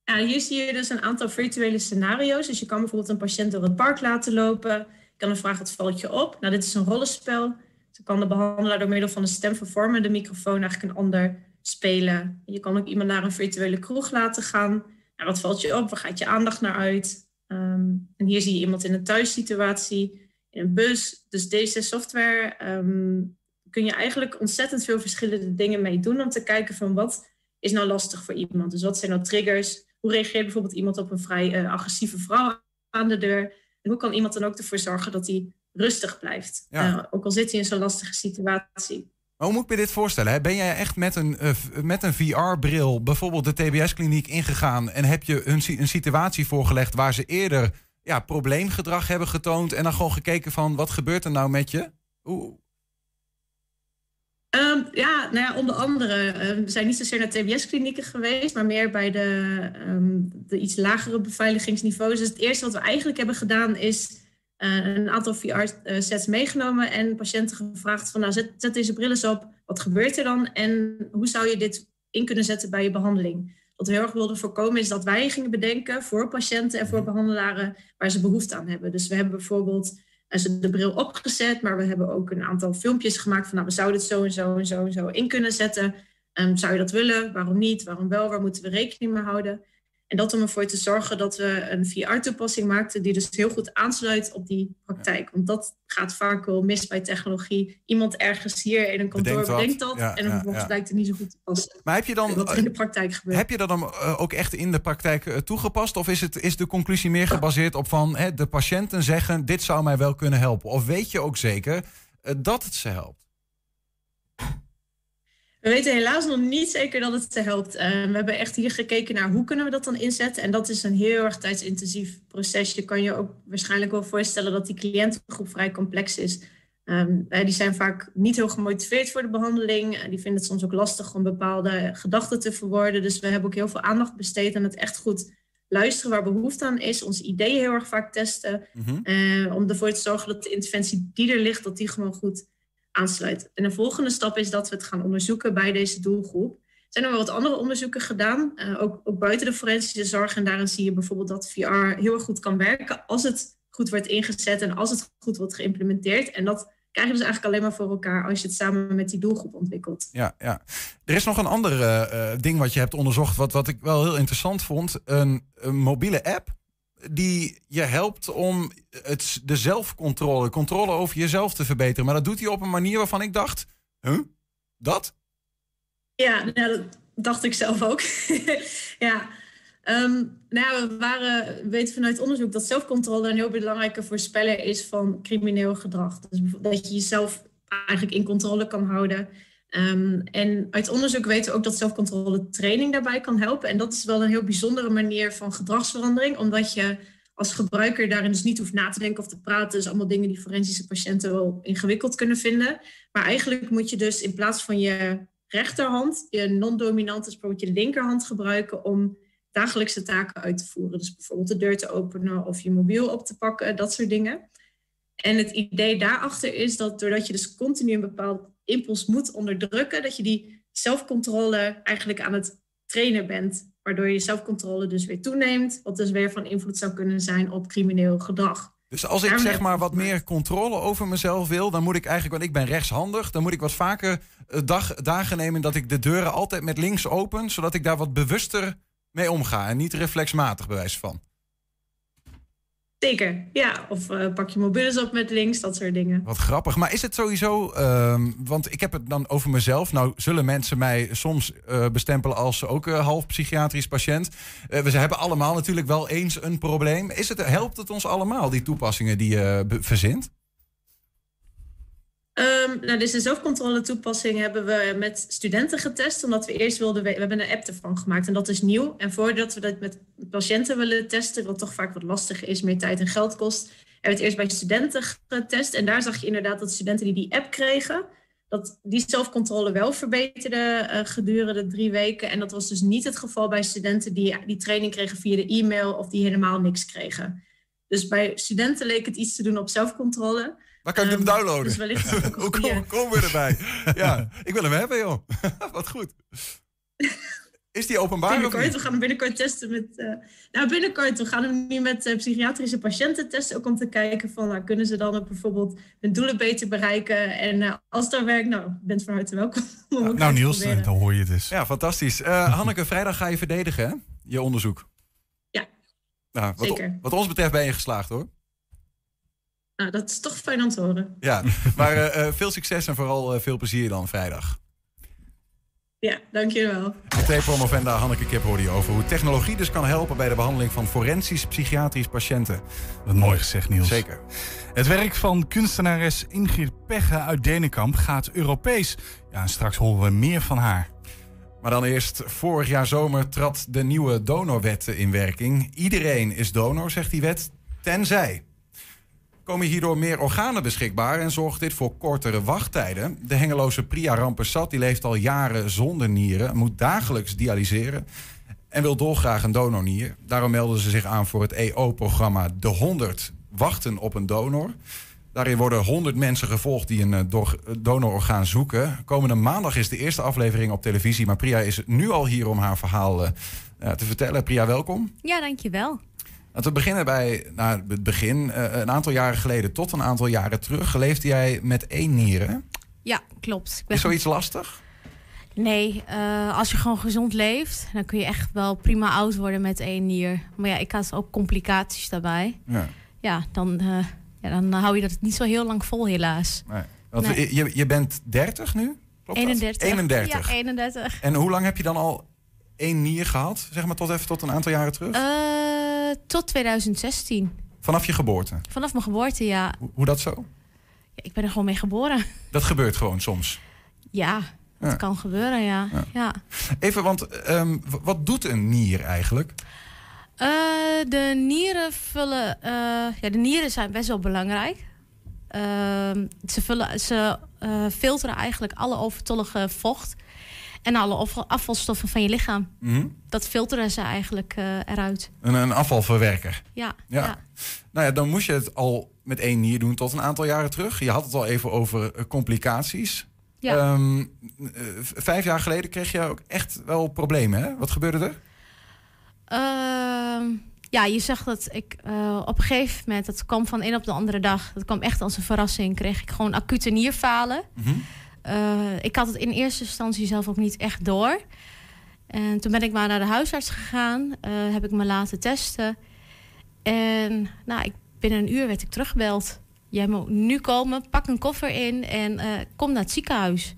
Speaker 13: ja, hier zie je dus een aantal virtuele scenario's. Dus je kan bijvoorbeeld een patiënt door het park laten lopen. Je kan een vraag, wat valt je op? Nou, dit is een rollenspel. Ze kan de behandelaar door middel van de stem vervormen, de microfoon eigenlijk een ander spelen. Je kan ook iemand naar een virtuele kroeg laten gaan. Nou, wat valt je op? Waar gaat je aandacht naar uit? Um, en hier zie je iemand in een thuissituatie, in een bus. Dus deze software um, kun je eigenlijk ontzettend veel verschillende dingen mee doen om te kijken van wat is nou lastig voor iemand. Dus wat zijn nou triggers? Hoe reageert bijvoorbeeld iemand op een vrij uh, agressieve vrouw aan de deur? En hoe kan iemand dan ook ervoor zorgen dat hij rustig blijft? Ja. Uh, ook al zit hij in zo'n lastige situatie.
Speaker 5: Hoe moet ik me dit voorstellen? Ben jij echt met een, uh, met een VR-bril bijvoorbeeld de TBS-kliniek ingegaan en heb je een, een situatie voorgelegd waar ze eerder ja, probleemgedrag hebben getoond en dan gewoon gekeken van wat gebeurt er nou met je? Hoe...
Speaker 13: Um, ja, nou ja, onder andere. Uh, we zijn niet zozeer naar TBS-klinieken geweest, maar meer bij de, um, de iets lagere beveiligingsniveaus. Dus het eerste wat we eigenlijk hebben gedaan is een aantal VR-sets meegenomen en patiënten gevraagd van nou zet, zet, deze bril eens op, wat gebeurt er dan en hoe zou je dit in kunnen zetten bij je behandeling? Wat we heel erg wilden voorkomen is dat wij gingen bedenken voor patiënten en voor behandelaren waar ze behoefte aan hebben. Dus we hebben bijvoorbeeld ze de bril opgezet, maar we hebben ook een aantal filmpjes gemaakt van nou we zouden het zo en zo en zo en zo in kunnen zetten. Um, zou je dat willen? Waarom niet? Waarom wel? Waar moeten we rekening mee houden? En dat om ervoor te zorgen dat we een VR-toepassing maakten die dus heel goed aansluit op die praktijk. Want dat gaat vaak wel mis bij technologie. Iemand ergens hier in een kantoor bedenkt, dat ja, en dan vervolgens ja. blijkt het niet zo goed te passen.
Speaker 5: Maar heb je dan
Speaker 13: wat in de praktijk gebeurt.
Speaker 5: Heb je dat dan ook echt in de praktijk toegepast? Of is, het, is de conclusie meer gebaseerd op van hè, de patiënten zeggen dit zou mij wel kunnen helpen? Of weet je ook zeker dat het ze helpt?
Speaker 13: We weten helaas nog niet zeker dat het helpt. Uh, we hebben echt hier gekeken naar hoe kunnen we dat dan inzetten. En dat is een heel erg tijdsintensief proces. Je kan je ook waarschijnlijk wel voorstellen dat die cliëntengroep vrij complex is. Um, uh, die zijn vaak niet heel gemotiveerd voor de behandeling. Uh, die vinden het soms ook lastig om bepaalde gedachten te verwoorden. Dus we hebben ook heel veel aandacht besteed aan het echt goed luisteren waar behoefte aan is. Onze ideeën heel erg vaak testen. Mm -hmm. om ervoor te zorgen dat de interventie die er ligt, dat die gewoon goed aansluit. En de volgende stap is dat we het gaan onderzoeken bij deze doelgroep. Zijn er wel wat andere onderzoeken gedaan, uh, ook, buiten de forensische zorg. En daarin zie je bijvoorbeeld dat VR heel erg goed kan werken als het goed wordt ingezet en als het goed wordt geïmplementeerd. En dat krijg je dus eigenlijk alleen maar voor elkaar als je het samen met die doelgroep ontwikkelt.
Speaker 5: Ja, ja. Er is nog een ander uh, ding wat je hebt onderzocht, wat, wat ik wel heel interessant vond. Een mobiele app die je helpt om het, de zelfcontrole, controle over jezelf te verbeteren. Maar dat doet hij op een manier waarvan ik dacht, huh? Dat?
Speaker 13: Ja, nou, dat dacht ik zelf ook. [laughs] ja. Um, nou, we waren, weten vanuit onderzoek dat zelfcontrole een heel belangrijke voorspeller is van crimineel gedrag. Dus dat je jezelf eigenlijk in controle kan houden. Um, en uit onderzoek weten we ook dat zelfcontrole training daarbij kan helpen. En dat is wel een heel bijzondere manier van gedragsverandering, omdat je als gebruiker daarin dus niet hoeft na te denken of te praten. Dus allemaal dingen die forensische patiënten wel ingewikkeld kunnen vinden. Maar eigenlijk moet je dus in plaats van je rechterhand, je non-dominante, dus bijvoorbeeld je linkerhand gebruiken om dagelijkse taken uit te voeren. Dus bijvoorbeeld de deur te openen of je mobiel op te pakken, dat soort dingen. En het idee daarachter is dat doordat je dus continu een bepaald impuls moet onderdrukken, dat je die zelfcontrole eigenlijk aan het trainen bent. Waardoor je zelfcontrole dus weer toeneemt, wat dus weer van invloed zou kunnen zijn op crimineel gedrag.
Speaker 5: Dus als ik zeg maar wat meer controle over mezelf wil, dan moet ik eigenlijk, want ik ben rechtshandig, dan moet ik wat vaker eh, dag, dagen nemen dat ik de deuren altijd met links open, zodat ik daar wat bewuster mee omga en niet reflexmatig bewijs van.
Speaker 13: Zeker, ja. Of uh, pak je mobielus op met links, dat soort dingen.
Speaker 5: Wat grappig. Maar is het sowieso, uh, want ik heb het dan over mezelf. Nou zullen mensen mij soms uh, bestempelen als ook half psychiatrisch patiënt. we hebben allemaal natuurlijk wel eens een probleem. Is het, helpt het ons allemaal, die toepassingen die je verzint?
Speaker 13: Um, nou, dus de zelfcontrole toepassing hebben we met studenten getest, omdat we eerst wilden, we hebben een app ervan gemaakt en dat is nieuw. En voordat we dat met patiënten willen testen, wat toch vaak wat lastiger is, meer tijd en geld kost, hebben we het eerst bij studenten getest. En daar zag je inderdaad dat studenten die die app kregen, dat die zelfcontrole wel verbeterde uh, gedurende drie weken. En dat was dus niet het geval bij studenten die die training kregen via de e-mail of die helemaal niks kregen. Dus bij studenten leek het iets te doen op zelfcontrole.
Speaker 5: Waar kan ik hem
Speaker 13: Um,
Speaker 5: downloaden?
Speaker 13: dus wellicht [laughs]
Speaker 5: Hoe
Speaker 13: goeie.
Speaker 5: kom- komen we erbij? [laughs] ja, ik wil hem hebben, joh. [laughs] Wat goed. Is die openbaar of
Speaker 13: Binnenkort,
Speaker 5: niet?
Speaker 13: we gaan hem binnenkort testen met. eh, nou, binnenkort. We gaan hem nu met eh, psychiatrische patiënten testen. Ook om te kijken van, nou, kunnen ze dan bijvoorbeeld hun doelen beter bereiken? En eh, als dat werkt, nou, je bent van harte welkom.
Speaker 6: Nou Niels, dan hoor je het dus.
Speaker 5: Ja, fantastisch. Eh, Hanneke, vrijdag ga je verdedigen, hè? Je onderzoek.
Speaker 13: Ja.
Speaker 5: Nou, wat,
Speaker 13: Zeker.
Speaker 5: wat ons betreft ben je geslaagd, hoor.
Speaker 13: Nou, dat is toch fijn om te horen.
Speaker 5: Ja, [laughs] maar eh, eh, veel succes en vooral eh, veel plezier dan vrijdag.
Speaker 13: Ja, dankjewel.
Speaker 5: In twee promovenda Hanneke Kip hoorde je over hoe technologie dus kan helpen bij de behandeling van forensisch psychiatrisch patiënten.
Speaker 6: Wat mooi gezegd, Niels.
Speaker 5: Zeker.
Speaker 6: Het werk van kunstenares Ingrid Pegge uit Denenkamp gaat Europees. Ja, en straks horen we meer van haar.
Speaker 5: Maar dan eerst, vorig jaar zomer trad de nieuwe donorwet in werking. Iedereen is donor, zegt die wet, tenzij. Komen hierdoor meer organen beschikbaar en zorgt dit voor kortere wachttijden. De hengeloze Priya Rampersat die leeft al jaren zonder nieren, moet dagelijks dialyseren en wil dolgraag een donornier. Daarom melden ze zich aan voor het EO-programma De 100 Wachten op een donor. Daarin worden 100 mensen gevolgd die een eh, dor- donororgaan zoeken. Komende maandag is de eerste aflevering op televisie. Maar Priya is nu al hier om haar verhaal eh, eh, te vertellen. Priya, welkom.
Speaker 14: Ja, dankjewel.
Speaker 5: Laten we beginnen bij nou, het begin. Eh, een aantal jaren geleden tot een aantal jaren terug leefde jij met één nier. hè?
Speaker 14: Ja, klopt. Ik ben-
Speaker 5: Is zoiets lastig?
Speaker 14: Nee, eh, als je gewoon gezond leeft, dan kun je echt wel prima oud worden met één nier. Maar ja, ik had ook complicaties daarbij.
Speaker 5: Ja.
Speaker 14: Ja, dan, eh, ja, dan hou je dat niet zo heel lang vol, helaas.
Speaker 5: Nee. Want
Speaker 14: Nee.
Speaker 5: Je, je bent 30 nu? Klopt dat?
Speaker 14: 31.
Speaker 5: 31.
Speaker 14: Ja, 31.
Speaker 5: En hoe lang heb je dan al één nier gehad? Zeg maar tot even tot een aantal jaren terug?
Speaker 14: Eh, tot 2016.
Speaker 5: Vanaf je geboorte.
Speaker 14: Vanaf mijn geboorte, ja.
Speaker 5: Hoe, hoe dat zo?
Speaker 14: Ja, Ik ben er gewoon mee geboren. [laughs]
Speaker 5: Dat gebeurt gewoon soms.
Speaker 14: Ja, dat
Speaker 5: Ja.
Speaker 14: kan gebeuren, ja.
Speaker 5: Ja.
Speaker 14: ja.
Speaker 5: Even, want ehm, wat doet een nier eigenlijk?
Speaker 14: Eh, de nieren vullen. eh, ja, de nieren zijn best wel belangrijk. Ehm, ze vullen, ze filteren eigenlijk alle overtollige vocht en alle afval- afvalstoffen van je lichaam.
Speaker 5: Mhm.
Speaker 14: Dat filteren ze eigenlijk eh, eruit.
Speaker 5: Een, een afvalverwerker.
Speaker 14: Ja,
Speaker 5: Ja.
Speaker 14: ja.
Speaker 5: Nou ja, dan moest je het al met één nier doen tot een aantal jaren terug. Je had het al even over eh, complicaties.
Speaker 14: Ja.
Speaker 5: Ehm, eh, vijf jaar geleden kreeg je ook echt wel problemen, hè? Wat gebeurde er?
Speaker 14: Ehm, ja, je zag dat ik op een gegeven moment, dat kwam van een op de andere dag, dat kwam echt als een verrassing, kreeg ik gewoon acute nierfalen. Eh, ik had het in eerste instantie zelf ook niet echt door. En toen ben ik maar naar de huisarts gegaan, eh, heb ik me laten testen. En nou, ik, binnen een uur werd ik teruggebeld. Jij moet nu komen, pak een koffer in en eh, kom naar het ziekenhuis.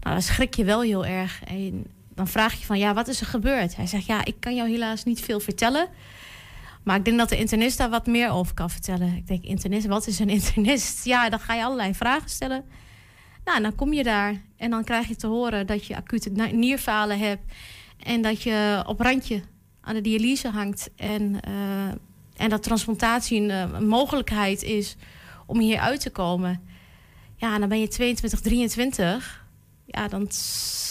Speaker 14: Nou, dan schrik je wel heel erg. En dan vraag je van, ja, wat is er gebeurd? Hij zegt, ja, ik kan jou helaas niet veel vertellen. Maar ik denk dat de internist daar wat meer over kan vertellen. Ik denk, internist, wat is een [laughs] internist? Ja, dan ga je allerlei vragen stellen. Nou, dan kom je daar en dan krijg je te horen dat je acute nierfalen hebt. En dat je op randje aan de dialyse hangt. En, eh, en dat transplantatie een, eh, een mogelijkheid is om hier uit te komen. Ja, dan ben je 22, 23. Ja, dan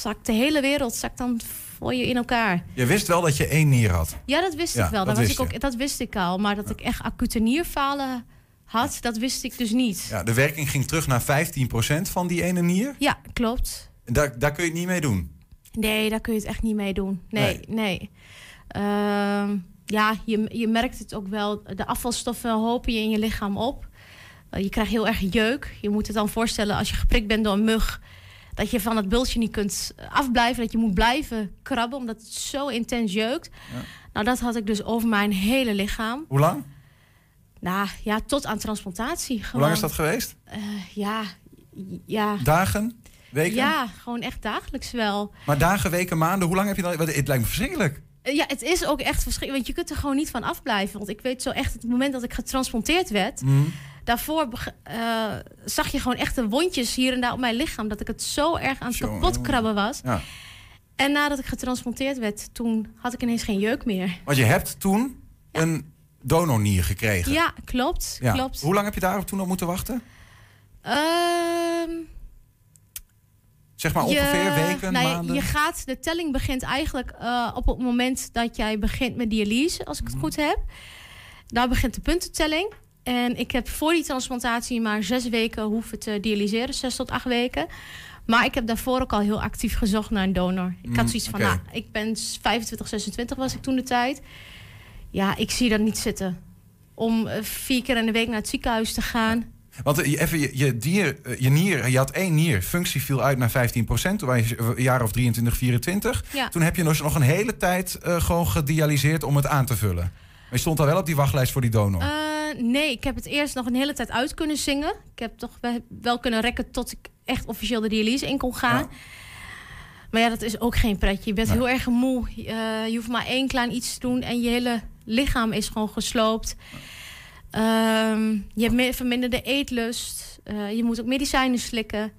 Speaker 14: zakt de hele wereld zakt dan voor je in elkaar.
Speaker 5: Je wist wel dat je één nier had.
Speaker 14: Ja, dat wist
Speaker 5: Ja,
Speaker 14: ik wel.
Speaker 5: dat
Speaker 14: Dat, was
Speaker 5: wist
Speaker 14: ik ook, dat wist ik al. Maar dat ik echt acute nierfalen had, dat wist ik dus niet.
Speaker 5: Ja, de werking ging terug naar 15% van die ene nier.
Speaker 14: Ja, klopt.
Speaker 5: Daar, daar kun je het niet mee doen.
Speaker 14: Nee, daar kun je het echt niet mee doen. Nee, nee. Ehm, ja, je, je merkt het ook wel. De afvalstoffen hopen je in je lichaam op. Eh, je krijgt heel erg jeuk. Je moet het dan voorstellen als je geprikt bent door een mug. Dat je van het bultje niet kunt afblijven. Dat je moet blijven krabben omdat het zo intens jeukt. Nou, dat had ik dus over mijn hele lichaam.
Speaker 5: Hoe lang?
Speaker 14: Nou ja, tot aan transplantatie. Gewoon.
Speaker 5: Hoe lang is dat geweest?
Speaker 14: Eh, ja, ja.
Speaker 5: Dagen? Weken?
Speaker 14: Ja, gewoon echt dagelijks wel.
Speaker 5: Maar dagen, weken, maanden, hoe lang heb je dan... Het lijkt me verschrikkelijk.
Speaker 14: Eh, Ja, het is ook echt verschrikkelijk. Want je kunt er gewoon niet van afblijven. Want ik weet zo echt, het moment dat ik getransplanteerd werd...
Speaker 5: Mhm.
Speaker 14: daarvoor eh, zag je gewoon echt de wondjes hier en daar op mijn lichaam. Dat ik het zo erg aan het
Speaker 5: Jongen,
Speaker 14: kapot krabben was.
Speaker 5: Ja.
Speaker 14: En nadat ik getransplanteerd werd, toen had ik ineens geen jeuk meer.
Speaker 5: Want je hebt toen een donornier gekregen.
Speaker 14: Ja, klopt.
Speaker 5: Ja.
Speaker 14: klopt.
Speaker 5: Hoe lang heb je daarop toen op moeten wachten?
Speaker 14: Ehm,
Speaker 5: Zeg maar ongeveer weken,
Speaker 14: nou
Speaker 5: maanden?
Speaker 14: Je gaat, de telling begint eigenlijk eh, op het moment dat jij begint met dialyse, als ik
Speaker 5: Mhm.
Speaker 14: het goed heb. Daar begint de puntentelling. En ik heb voor die transplantatie maar zes weken hoeven te dialyseren, zes tot acht weken. Maar ik heb daarvoor ook al heel actief gezocht naar een donor. Ik
Speaker 5: Mm,
Speaker 14: had zoiets van, nou, ik ben 25, 26 was ik toen de tijd. Ja, ik zie dat niet zitten. Om eh, vier keer in de week naar het ziekenhuis te gaan.
Speaker 5: Want eh, je, even, je, je, dier, eh, je nier, je had één nier, functie viel uit naar 15%, toen was je een jaar of 23, 24.
Speaker 14: Ja.
Speaker 5: Toen heb je dus nog een hele tijd gewoon gedialyseerd om het aan te vullen. Maar je stond al wel op die wachtlijst voor die donor.
Speaker 14: Nee, ik heb het eerst nog een hele tijd uit kunnen zingen. Ik heb toch wel- kunnen rekken tot ik echt officieel de dialyse in kon gaan. Maar ja, dat is ook geen pretje. Je bent
Speaker 5: Nee.
Speaker 14: heel erg moe. Je hoeft maar één klein iets te doen en je hele lichaam is gewoon gesloopt. Ehm, je hebt meer verminderde eetlust. Eh, je moet ook medicijnen slikken.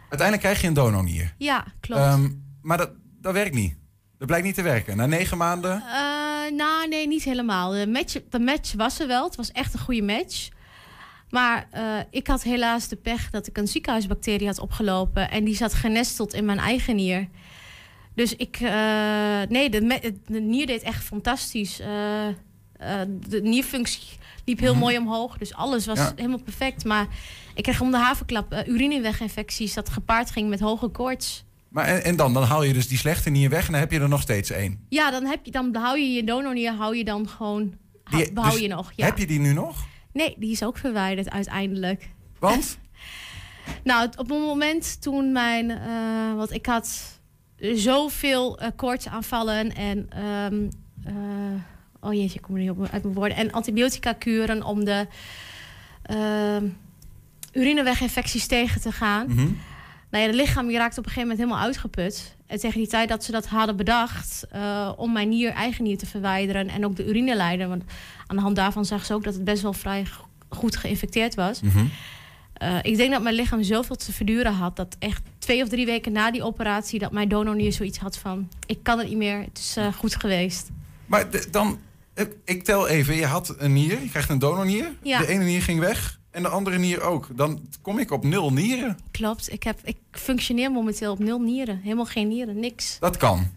Speaker 5: Uiteindelijk krijg je een donornier.
Speaker 14: Ja, klopt.
Speaker 5: Ehm, maar dat, dat werkt niet. Dat blijkt niet te werken. Na negen maanden.
Speaker 14: Eh, nou, nee, niet helemaal. De match, de match was er wel. Het was echt een goede match. Maar eh, ik had helaas de pech dat ik een ziekenhuisbacterie had opgelopen. En die zat genesteld in mijn eigen nier. Dus ik... eh, nee, de, nier deed echt fantastisch. Eh, eh, de nierfunctie liep heel mooi omhoog. Dus alles was
Speaker 5: Ja.
Speaker 14: helemaal perfect. Maar ik kreeg om de havenklap urineweginfecties... dat gepaard ging met hoge koorts.
Speaker 5: Maar en, en dan? Dan haal je dus die slechte nier weg en dan heb je er nog steeds één.
Speaker 14: Ja, dan, heb je, dan behoud je je donornier, hou je dan gewoon... hou-
Speaker 5: Die-
Speaker 14: behoud
Speaker 5: dus
Speaker 14: je nog, ja.
Speaker 5: Heb je die nu nog?
Speaker 14: Nee, die is ook verwijderd uiteindelijk.
Speaker 5: Want? [laughs]
Speaker 14: Nou, het- op een moment toen mijn... eh want ik had zoveel eh koortsaanvallen en... eh, oh jeetje, ik kom er niet op uit mijn woorden. En antibiotica kuren om de ehm, urineweginfecties tegen te gaan.
Speaker 5: Mhm.
Speaker 14: Nou ja, het lichaam die raakte op een gegeven moment helemaal uitgeput. En tegen die tijd dat ze dat hadden bedacht... eh, om mijn nier, eigen nier te verwijderen... en ook de urineleider... want aan de hand daarvan zag ze ook dat het best wel vrij go- goed geïnfecteerd was.
Speaker 5: Mhm.
Speaker 14: Eh, ik denk dat mijn lichaam zoveel te verduren had... dat echt twee of drie weken na die operatie... dat mijn donornier zoiets had van... ik kan het niet meer, het is eh, goed geweest.
Speaker 5: Maar de- dan, ik, ik tel even. Je had een nier, je krijgt een donornier.
Speaker 14: Ja.
Speaker 5: De ene nier ging weg en de andere nier ook. Dan kom ik op nul nieren.
Speaker 14: Klopt, ik, heb, ik functioneer momenteel op nul nieren. Helemaal geen nieren, niks.
Speaker 5: Dat kan.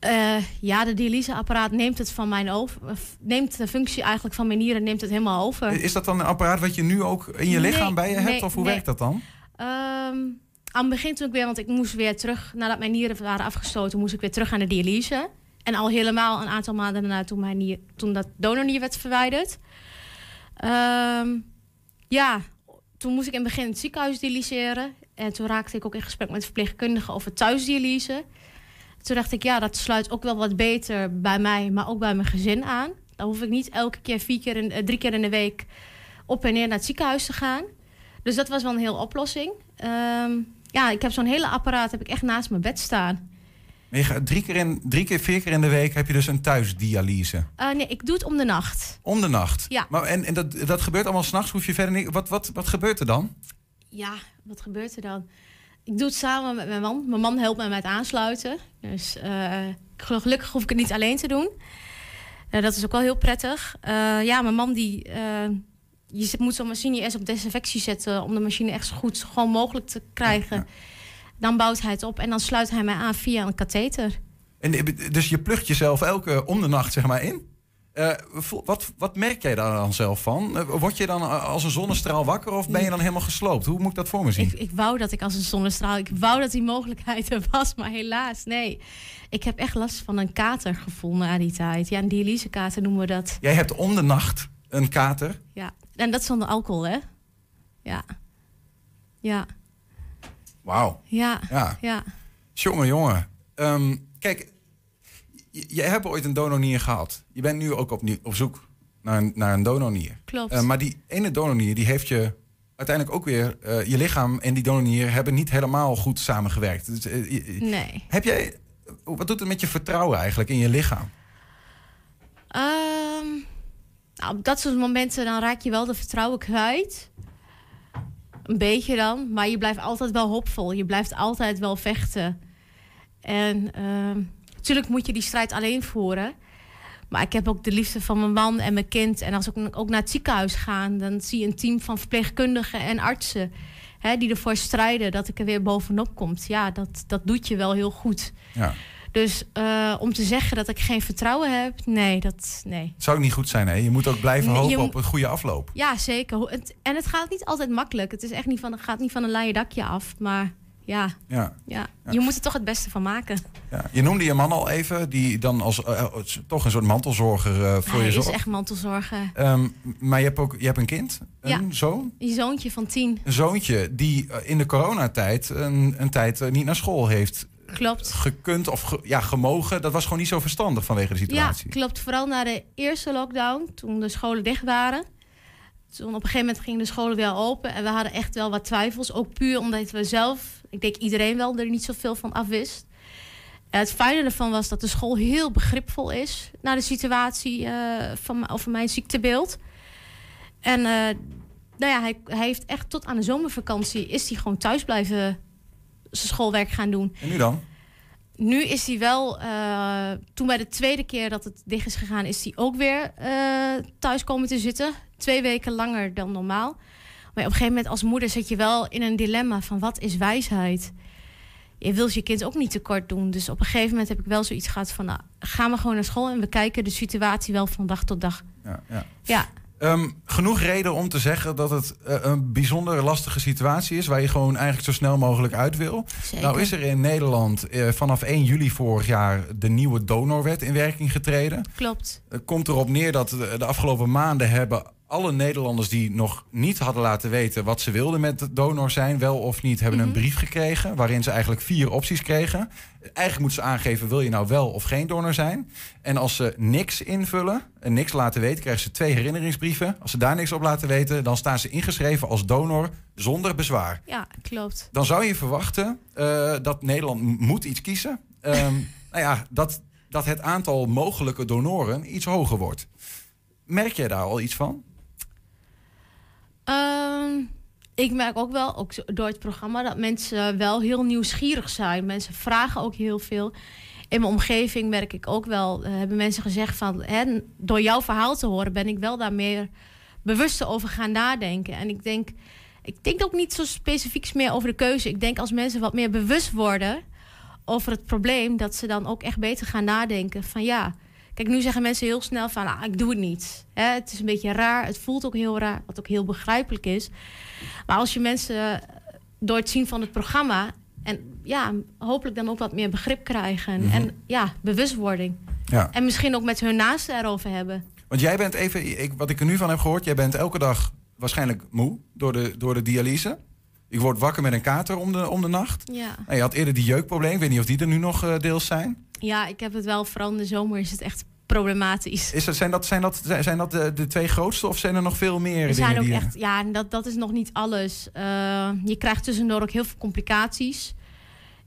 Speaker 14: Eh, ja, de dialyseapparaat neemt het van mijn over. Neemt de functie eigenlijk van mijn nieren neemt het helemaal over.
Speaker 5: Is dat dan een apparaat wat je nu ook in je
Speaker 14: Nee,
Speaker 5: lichaam bij je hebt?
Speaker 14: nee,
Speaker 5: of hoe
Speaker 14: nee.
Speaker 5: werkt dat dan?
Speaker 14: Ehm, aan het begin toen ik weer, want ik moest weer terug, nadat mijn nieren waren afgestoten, moest ik weer terug aan de dialyse. En al helemaal een aantal maanden daarna toen, mijn nier, toen dat donornier werd verwijderd. Ehm, ja, toen moest ik in het begin in het ziekenhuis dialyseren. En toen raakte ik ook in gesprek met verpleegkundigen over thuisdialyse. Toen dacht ik, ja, dat sluit ook wel wat beter bij mij, maar ook bij mijn gezin aan. Dan hoef ik niet elke keer, vier keer in, eh, drie keer in de week op en neer naar het ziekenhuis te gaan. Dus dat was wel een hele oplossing. Ehm, ja, ik heb zo'n hele apparaat heb ik echt naast mijn bed staan.
Speaker 5: Maar je gaat drie, keer in, drie keer, vier keer in de week heb je dus een thuisdialyse.
Speaker 14: Eh, nee, ik doe het om de nacht.
Speaker 5: Om de nacht.
Speaker 14: Ja.
Speaker 5: Maar, en en dat, dat gebeurt allemaal s'nachts, hoef je verder niet... Wat, wat, wat gebeurt er dan?
Speaker 14: Ja, wat gebeurt er dan? Ik doe het samen met mijn man. Mijn man helpt mij met aansluiten. Dus eh, gelukkig hoef ik het niet alleen te doen. Eh, dat is ook wel heel prettig. Eh, ja, mijn man die... je moet zo'n machine eerst op desinfectie zetten... om de machine echt zo goed gewoon mogelijk te krijgen. Dan bouwt hij het op en dan sluit hij mij aan via een katheter.
Speaker 5: En, dus je plugt jezelf elke om de nacht zeg maar in. Eh, wat, wat merk jij daar dan zelf van? Eh, word je dan eh, als een zonnestraal wakker of ben je dan helemaal gesloopt? Hoe moet ik dat voor me zien?
Speaker 14: Ik, ik wou dat ik als een zonnestraal... Ik wou dat die mogelijkheid er was, maar helaas, nee. Ik heb echt last van een katergevoel na die tijd. Ja, een dialysekater noemen we dat.
Speaker 5: Jij hebt om de nacht een kater.
Speaker 14: Ja, en dat zonder alcohol, hè? Ja. Ja,
Speaker 5: Wauw.
Speaker 14: ja,
Speaker 5: Ja.
Speaker 14: ja.
Speaker 5: Jongen, jongen. Ehm, kijk, jij hebt ooit een donornier gehad. Je bent nu ook opnieuw op zoek naar een, naar een donornier.
Speaker 14: Klopt.
Speaker 5: Eh, maar die ene donornier die heeft je uiteindelijk ook weer... eh, je lichaam en die donornier hebben niet helemaal goed samengewerkt. Dus, eh,
Speaker 14: Nee.
Speaker 5: Heb jij... Wat doet het met je vertrouwen eigenlijk in je lichaam?
Speaker 14: Ehm, nou, op dat soort momenten dan raak je wel de vertrouwen kwijt. Een beetje dan, maar je blijft altijd wel hoopvol. Je blijft altijd wel vechten. En ehm, natuurlijk moet je die strijd alleen voeren. Maar ik heb ook de liefde van mijn man en mijn kind. En als ik ook naar het ziekenhuis ga, dan zie je een team van verpleegkundigen en artsen. Hè, die ervoor strijden dat ik er weer bovenop kom. Ja, dat, dat doet je wel heel goed.
Speaker 5: Ja.
Speaker 14: Dus eh, om te zeggen dat ik geen vertrouwen heb, nee, dat nee.
Speaker 5: Zou ook niet goed zijn, hè? Je moet ook blijven hopen op een goede afloop.
Speaker 14: Ja, zeker. En het gaat niet altijd makkelijk. Het is echt niet van, het gaat niet van een laaie dakje af. Maar ja,
Speaker 5: Ja.
Speaker 14: ja.
Speaker 5: Ja.
Speaker 14: je moet er toch het beste van maken.
Speaker 5: Ja. Je noemde je man al even, die dan als eh, eh, toch een soort mantelzorger eh, voor
Speaker 14: Hij
Speaker 5: je
Speaker 14: is
Speaker 5: zorgt.
Speaker 14: echt mantelzorger.
Speaker 5: Ehm, maar je hebt ook je hebt een kind, een
Speaker 14: Ja.
Speaker 5: zoon.
Speaker 14: Je zoontje van tien.
Speaker 5: Een zoontje die in de coronatijd een, een tijd niet naar school heeft
Speaker 14: Klopt.
Speaker 5: gekund of ge- ja, gemogen. Dat was gewoon niet zo verstandig vanwege de
Speaker 14: Ja,
Speaker 5: situatie.
Speaker 14: klopt. Vooral na de eerste lockdown, toen de scholen dicht waren. Toen op een gegeven moment gingen de scholen weer open. En we hadden echt wel wat twijfels. Ook puur omdat we zelf, ik denk iedereen wel, er niet zoveel van afwist. Het fijne ervan was dat de school heel begripvol is naar de situatie eh, van, over mijn ziektebeeld. En eh, nou ja, hij, hij heeft echt tot aan de zomervakantie is hij gewoon thuis blijven zijn schoolwerk gaan doen.
Speaker 5: En nu dan?
Speaker 14: Nu is hij wel, eh, toen bij de tweede keer dat het dicht is gegaan, is hij ook weer thuis komen te zitten. Twee weken langer dan normaal. Maar op een gegeven moment als moeder zit je wel in een dilemma van wat is wijsheid? Je wilt je kind ook niet tekort doen. Dus op een gegeven moment heb ik wel zoiets gehad van, nou, ga maar gewoon naar school en we kijken de situatie wel van dag tot dag.
Speaker 5: Ja, ja.
Speaker 14: Ja,
Speaker 5: Ehm, genoeg reden om te zeggen dat het eh, een bijzonder lastige situatie is... waar je gewoon eigenlijk zo snel mogelijk uit wil.
Speaker 14: Zeker.
Speaker 5: Nou is er in Nederland eh, vanaf 1 juli vorig jaar... de nieuwe donorwet in werking getreden.
Speaker 14: klopt.
Speaker 5: Het komt erop neer dat de, de afgelopen maanden hebben alle Nederlanders die nog niet hadden laten weten wat ze wilden met donor zijn, wel of niet, hebben een brief gekregen waarin ze eigenlijk vier opties kregen. Eigenlijk moeten ze aangeven wil je nou wel of geen donor zijn. En als ze niks invullen en niks laten weten, krijgen ze twee herinneringsbrieven. Als ze daar niks op laten weten, dan staan ze ingeschreven als donor zonder bezwaar.
Speaker 14: Ja, klopt.
Speaker 5: Dan zou je verwachten eh, dat Nederland moet iets kiezen. Ehm, [laughs] nou ja, dat, dat het aantal mogelijke donoren iets hoger wordt. Merk jij daar al iets van?
Speaker 14: Ehm, ik merk ook wel, ook door het programma, dat mensen wel heel nieuwsgierig zijn. Mensen vragen ook heel veel. In mijn omgeving merk ik ook wel, eh, hebben mensen gezegd van, hè, door jouw verhaal te horen ben ik wel daar meer bewuster over gaan nadenken. En ik denk, ik denk ook niet zo specifiek meer over de keuze. Ik denk als mensen wat meer bewust worden over het probleem, dat ze dan ook echt beter gaan nadenken van ja. Kijk, nu zeggen mensen heel snel van, ah, ik doe het niet. Hè, het is een beetje raar, het voelt ook heel raar, wat ook heel begrijpelijk is. Maar als je mensen eh, door het zien van het programma en ja, hopelijk dan ook wat meer begrip krijgen
Speaker 5: Mhm.
Speaker 14: en ja, bewustwording.
Speaker 5: Ja.
Speaker 14: En misschien ook met hun naasten erover hebben.
Speaker 5: Want jij bent even, ik, wat ik er nu van heb gehoord, jij bent elke dag waarschijnlijk moe door de, door de dialyse. Je wordt wakker met een kater om de, om de nacht.
Speaker 14: Ja.
Speaker 5: En je had eerder die jeukprobleem. Ik weet niet of die er nu nog eh, deels zijn.
Speaker 14: ja, ik heb het wel, vooral in de zomer is het echt problematisch.
Speaker 5: Is dat, zijn dat, zijn dat, zijn dat de, de twee grootste of zijn er nog veel meer
Speaker 14: Er
Speaker 5: dingen
Speaker 14: zijn ook
Speaker 5: die...
Speaker 14: echt, ja, dat, dat is nog niet alles. Eh, je krijgt tussendoor ook heel veel complicaties.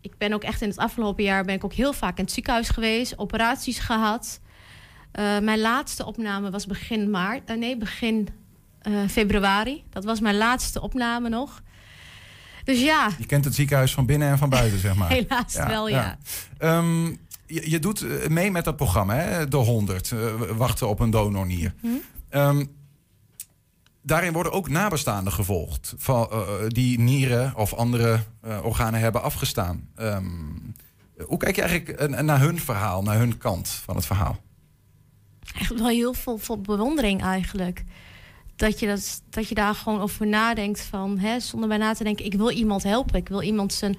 Speaker 14: Ik ben ook echt in het afgelopen jaar ben ik ook heel vaak in het ziekenhuis geweest, operaties gehad. Eh, mijn laatste opname was begin maart, eh, nee, begin eh, februari. Dat was mijn laatste opname nog. Dus ja,
Speaker 5: Je kent het ziekenhuis van binnen en van buiten, zeg maar. [laughs]
Speaker 14: helaas wel, ja.
Speaker 5: Ehm, je, je doet eh, mee met dat programma, hè? de 100, eh, wachten op een donornier.
Speaker 14: Hm?
Speaker 5: Ehm, daarin worden ook nabestaanden gevolgd van, eh, die nieren of andere organen hebben afgestaan. Ehm, hoe kijk je eigenlijk naar hun verhaal, naar hun kant van het verhaal?
Speaker 14: echt wel heel veel, veel bewondering eigenlijk. Dat je, dat, dat je daar gewoon over nadenkt van, hè, zonder bij na te denken, ik wil iemand helpen, ik wil iemand zijn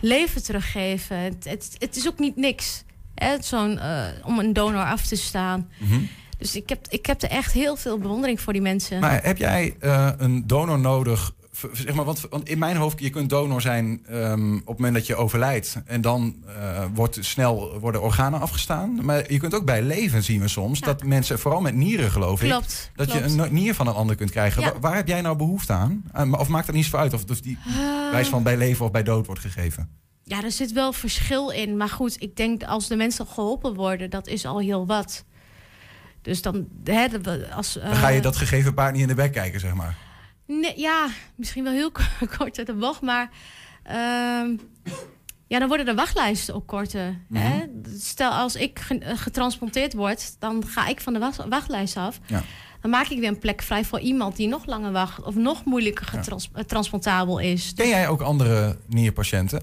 Speaker 14: leven teruggeven. Het, het, het is ook niet niks hè, zo'n, eh, om een donor af te staan.
Speaker 5: Mhm.
Speaker 14: Dus ik heb, ik heb er echt heel veel bewondering voor die mensen.
Speaker 5: Maar heb jij eh, een donor nodig? Zeg maar, want, want in mijn hoofd, je kunt donor zijn ehm, op het moment dat je overlijdt. En dan eh, wordt snel worden organen afgestaan. Maar je kunt ook bij leven zien we soms dat mensen, vooral met nieren geloof ik, dat
Speaker 14: klopt.
Speaker 5: je een nier van een ander kunt krijgen.
Speaker 14: Ja.
Speaker 5: Waar, waar heb jij nou behoefte aan? Maar- Of maakt dat niet zoveel uit of, die
Speaker 14: Ah.
Speaker 5: wijs van bij leven of bij dood wordt gegeven?
Speaker 14: Ja, er zit wel verschil in. Maar goed, ik denk als de mensen geholpen worden, dat is al heel wat. Dus dan, hè, als,
Speaker 5: Dan ga je
Speaker 14: eh,
Speaker 5: dat gegeven paard niet in de bek kijken, zeg maar.
Speaker 14: Nee, ja, misschien wel heel [laughs] kort uit de bocht, maar ehm, ja, dan worden de wachtlijsten ook korter. hè? Stel, als ik eh, getransplanteerd word, dan ga ik van de wacht- wachtlijst af.
Speaker 5: Ja.
Speaker 14: Dan maak ik weer een plek vrij voor iemand die nog langer wacht of nog moeilijker getrans- eh, is.
Speaker 5: Ken jij ook andere nierpatiënten?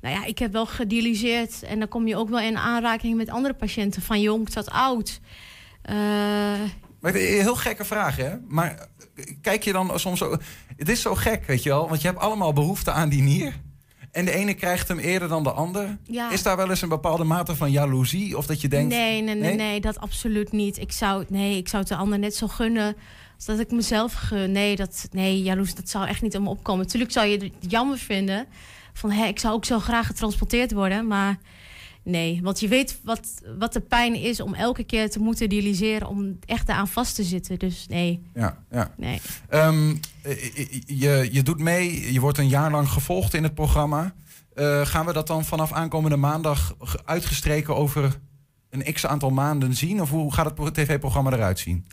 Speaker 14: Nou ja, ik heb wel gedialyseerd en dan kom je ook wel in aanraking met andere patiënten, van jong tot oud. Eh,
Speaker 5: Maar heel gekke vraag, hè? Maar kijk je dan soms zo... Het is zo gek, weet je wel? Want je hebt allemaal behoefte aan die nier. En de ene krijgt hem eerder dan de ander.
Speaker 14: Ja.
Speaker 5: Is daar wel eens een bepaalde mate van jaloezie? Of dat je denkt...
Speaker 14: Nee, nee, nee, nee, dat absoluut niet. Ik zou, nee, ik zou het de ander net zo gunnen als dat ik mezelf gun. Nee, dat, nee, jaloers, dat zou echt niet om opkomen. Natuurlijk zou je het jammer vinden van, hé, ik zou ook zo graag getransporteerd worden, maar nee, want je weet wat, wat de pijn is om elke keer te moeten dialyseren om echt eraan vast te zitten. Dus nee,
Speaker 5: Ja, ja.
Speaker 14: nee.
Speaker 5: Ehm, eh, je, je doet mee, je wordt een jaar lang gevolgd in het programma. Eh, gaan we dat dan vanaf aankomende maandag ge- uitgestreken over een x aantal maanden zien? Of hoe gaat het pro- tv-programma eruit zien?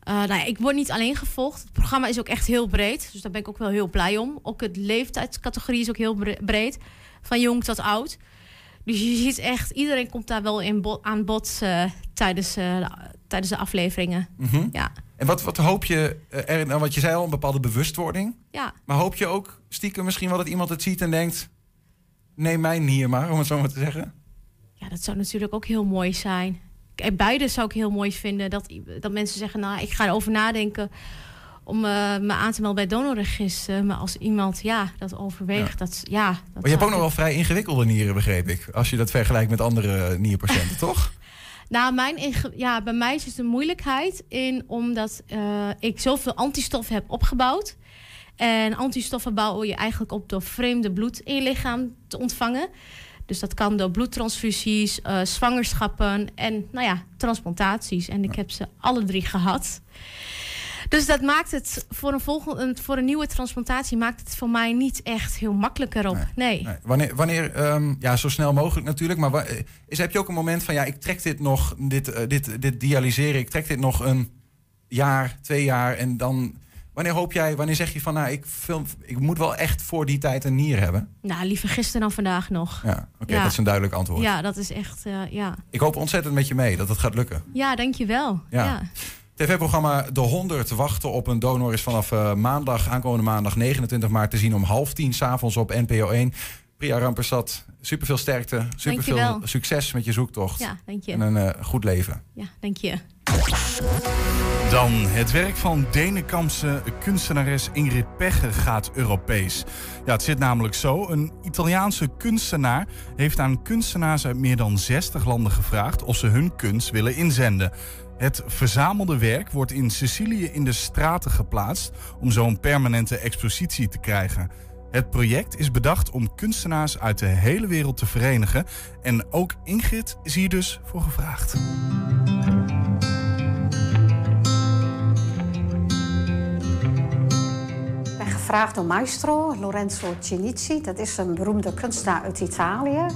Speaker 14: Eh, nou ja, ik word niet alleen gevolgd. Het programma is ook echt heel breed. Dus daar ben ik ook wel heel blij om. Ook het leeftijdscategorie is ook heel bre- breed. Van jong tot oud. Dus je ziet echt, iedereen komt daar wel in bo- aan bod eh, tijdens, eh, de, tijdens de afleveringen.
Speaker 5: Mhm.
Speaker 14: Ja.
Speaker 5: En wat, wat hoop je, eh, er, nou, wat je zei al, een bepaalde bewustwording.
Speaker 14: Ja.
Speaker 5: Maar hoop je ook stiekem misschien wel dat iemand het ziet en denkt... neem mijn hier maar, om het zo maar te zeggen?
Speaker 14: ja, dat zou natuurlijk ook heel mooi zijn. Beide zou ik heel mooi vinden. Dat, dat mensen zeggen, nou, ik ga erover nadenken om eh, me aan te melden bij donorregister. Maar als iemand, ja, dat overweegt,
Speaker 5: Ja.
Speaker 14: dat, ja... Dat
Speaker 5: Maar je hebt ook
Speaker 14: zou
Speaker 5: nog wel vrij ingewikkelde nieren, begreep ik. Als je dat vergelijkt met andere nierpatiënten, [laughs] toch?
Speaker 14: Nou, mijn ja, bij mij is het een moeilijkheid in omdat eh, ik zoveel antistoffen heb opgebouwd. En antistoffen bouw je eigenlijk op door vreemde bloed in je lichaam te ontvangen. Dus dat kan door bloedtransfusies, eh, zwangerschappen en nou ja, transplantaties. En ik heb ze alle drie gehad. Dus dat maakt het voor een, volgende, voor een nieuwe transplantatie maakt het voor mij niet echt heel makkelijker op. Nee.
Speaker 5: Nee. Wanneer, wanneer ehm, ja, zo snel mogelijk natuurlijk. Maar eh, is, heb je ook een moment van, ja, ik trek dit nog, dit, eh, dit, dit dialyseren, ik trek dit nog een jaar, twee jaar en dan... Wanneer hoop jij, wanneer zeg je van, nou, ik, film, ik moet wel echt voor die tijd een nier hebben?
Speaker 14: Nou, liever gisteren dan vandaag nog.
Speaker 5: Ja, oké, dat is een duidelijk antwoord.
Speaker 14: Ja, dat is echt, eh, ja.
Speaker 5: Ik hoop ontzettend met je mee dat het gaat lukken.
Speaker 14: Ja, dankjewel.
Speaker 5: Ja.
Speaker 14: Ja.
Speaker 5: TV-programma De 100 wachten op een donor is vanaf eh, maandag, aankomende maandag 29 maart te zien om half tien s'avonds op NPO 1. Priya Rampersad, superveel sterkte, superveel succes met je zoektocht.
Speaker 14: Ja, dank je.
Speaker 5: En een eh, goed leven.
Speaker 14: Ja, dank je.
Speaker 6: Dan het werk van Denenkampse kunstenares Ingrid Pegge gaat Europees. Ja, het zit namelijk zo. Een Italiaanse kunstenaar heeft aan kunstenaars uit meer dan 60 landen gevraagd of ze hun kunst willen inzenden. Het verzamelde werk wordt in Sicilië in de straten geplaatst om zo een permanente expositie te krijgen. Het project is bedacht om kunstenaars uit de hele wereld te verenigen. En ook Ingrid is hier dus voor gevraagd.
Speaker 15: Ik ben gevraagd door Maestro, Lorenzo Cinici. Dat is een beroemde kunstenaar uit Italië.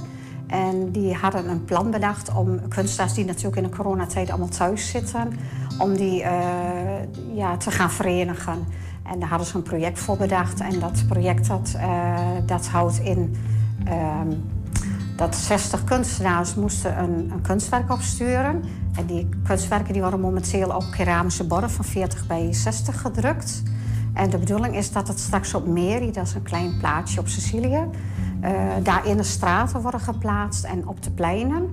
Speaker 15: En die hadden een plan bedacht om kunstenaars die natuurlijk in de coronatijd allemaal thuis zitten, om die eh, ja, te gaan verenigen. En daar hadden ze een project voor bedacht. En dat project dat, eh, dat houdt in ehm, dat 60 kunstenaars moesten een, een kunstwerk opsturen. En die kunstwerken die worden momenteel op keramische borden van 40 bij 60 gedrukt. En de bedoeling is dat het straks op Meri, dat is een klein plaatsje op Sicilië, daar in de straten worden geplaatst en op de pleinen.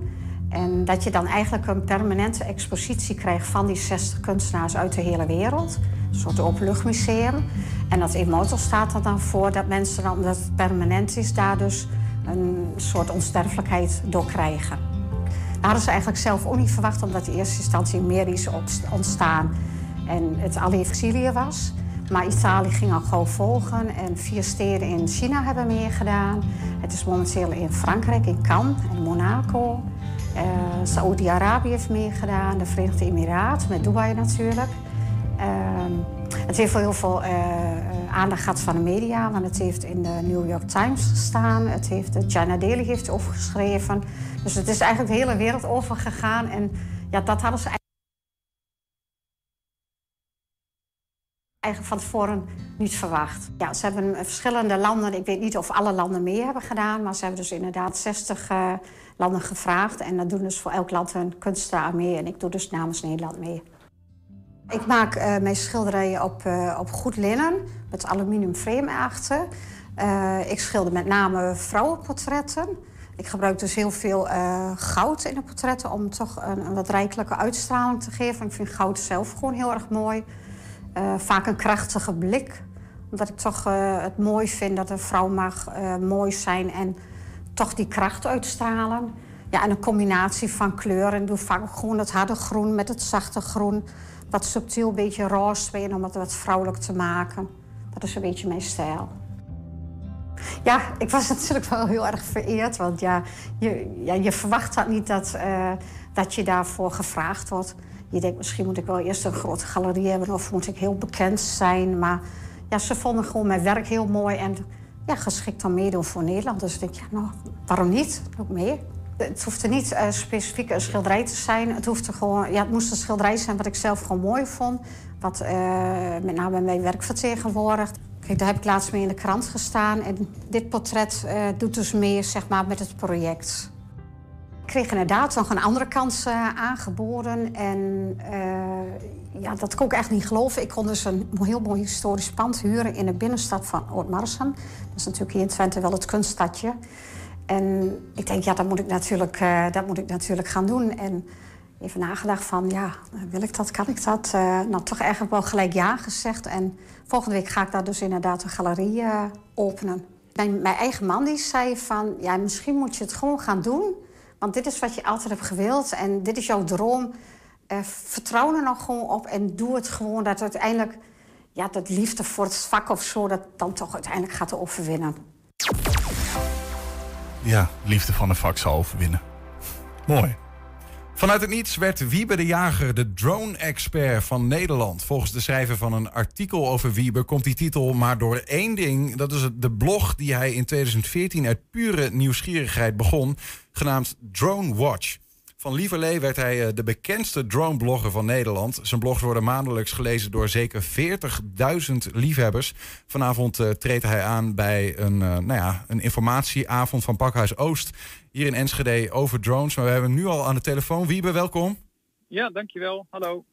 Speaker 15: En dat je dan eigenlijk een permanente expositie krijgt van die 60 kunstenaars uit de hele wereld. Een soort openluchtmuseum. En dat Immortal staat er dan voor dat mensen, dan, omdat het permanent is, daar dus een soort onsterfelijkheid door krijgen. Dat hadden ze eigenlijk zelf ook niet verwacht, omdat in eerste instantie meer is ontstaan en het alleen Sicilië was. Maar Italië ging al gauw volgen en vier steden in China hebben meegedaan. Het is momenteel in Frankrijk, in Cannes en Monaco. Uh, Saoedi-Arabië heeft meegedaan, de Verenigde Emiraten, met Dubai natuurlijk. Uh, het heeft heel veel uh, aandacht gehad van de media, want het heeft in de New York Times gestaan. Het heeft, de China Daily heeft overgeschreven. Dus het is eigenlijk de hele wereld overgegaan. En ja, dat hadden ze eigenlijk van tevoren niet verwacht. Ja, ze hebben verschillende landen, ik weet niet of alle landen mee hebben gedaan, maar ze hebben dus inderdaad 60 uh, landen gevraagd. En dat doen dus voor elk land een kunstenaar mee. En ik doe dus namens Nederland mee. Ik maak uh, mijn schilderijen op, uh, op goed linnen met aluminium frame achter. ik schilder met name vrouwenportretten. Ik gebruik dus heel veel goud in de portretten om toch een, een wat rijkelijke uitstraling te geven. Ik vind goud zelf gewoon heel erg mooi. Uh, vaak een krachtige blik. Omdat ik toch uh, het mooi vind dat een vrouw mag uh, mooi zijn en toch die kracht uitstralen. Ja, en een combinatie van kleuren. Ik doe vaak gewoon het harde groen met het zachte groen. Wat subtiel, een beetje roze om het wat vrouwelijk te maken. Dat is een beetje mijn stijl. Ja, ik was [laughs] natuurlijk wel heel erg vereerd. Want ja, je, ja, je verwacht dat niet dat, dat je daarvoor gevraagd wordt. Je denkt, misschien moet ik wel eerst een grote galerie hebben of moet ik heel bekend zijn. Maar ja, ze vonden gewoon mijn werk heel mooi en ja, geschikt om meedoen voor Nederland. Dus ik denk, ja, nou, waarom niet? Ook mee. Het hoeft er niet uh, specifiek een schilderij te zijn. Het, hoeft er gewoon, ja, het moest een schilderij zijn wat ik zelf gewoon mooi vond. Wat uh, met name mijn werk vertegenwoordigt. Kijk, daar heb ik laatst mee in de krant gestaan. En dit portret uh, doet dus meer zeg maar, met het project. Ik kreeg inderdaad nog een andere kans uh, aangeboden. En uh, ja, dat kon ik echt niet geloven. Ik kon dus een heel mooi historisch pand huren in de binnenstad van Oort-Marsum. Dat is natuurlijk hier in Twente wel het kunststadje. En ik denk, ja, dat moet ik natuurlijk, uh, dat moet ik natuurlijk gaan doen. En even nagedacht van, ja, wil ik dat, kan ik dat? nou, toch eigenlijk wel gelijk ja gezegd. En volgende week ga ik daar dus inderdaad een galerie openen. Mijn, mijn eigen man die zei van, ja, misschien moet je het gewoon gaan doen... Want dit is wat je altijd hebt gewild en dit is jouw droom. Uh, vertrouw er nog gewoon op en doe het gewoon. Dat uiteindelijk, ja, dat liefde voor het vak of zo, dat dan toch uiteindelijk gaat overwinnen.
Speaker 6: Ja, liefde van een vak zal overwinnen. Mooi.
Speaker 5: Vanuit het niets werd Wiebe de Jager de drone-expert van Nederland. Volgens de schrijver van een artikel over Wiebe komt die titel maar door één ding. Dat is de blog die hij in 2014 uit pure nieuwsgierigheid begon, genaamd Drone Watch. Van Lieverlee werd hij de bekendste drone-blogger van Nederland. Zijn blogs worden maandelijks gelezen door zeker 40.000 liefhebbers. Vanavond uh, treedt hij aan bij een, uh, nou ja, een informatieavond van Pakhuis Oost hier in Enschede over drones. Maar we hebben nu al aan de telefoon. Wiebe, welkom.
Speaker 16: Ja, dankjewel. Hallo.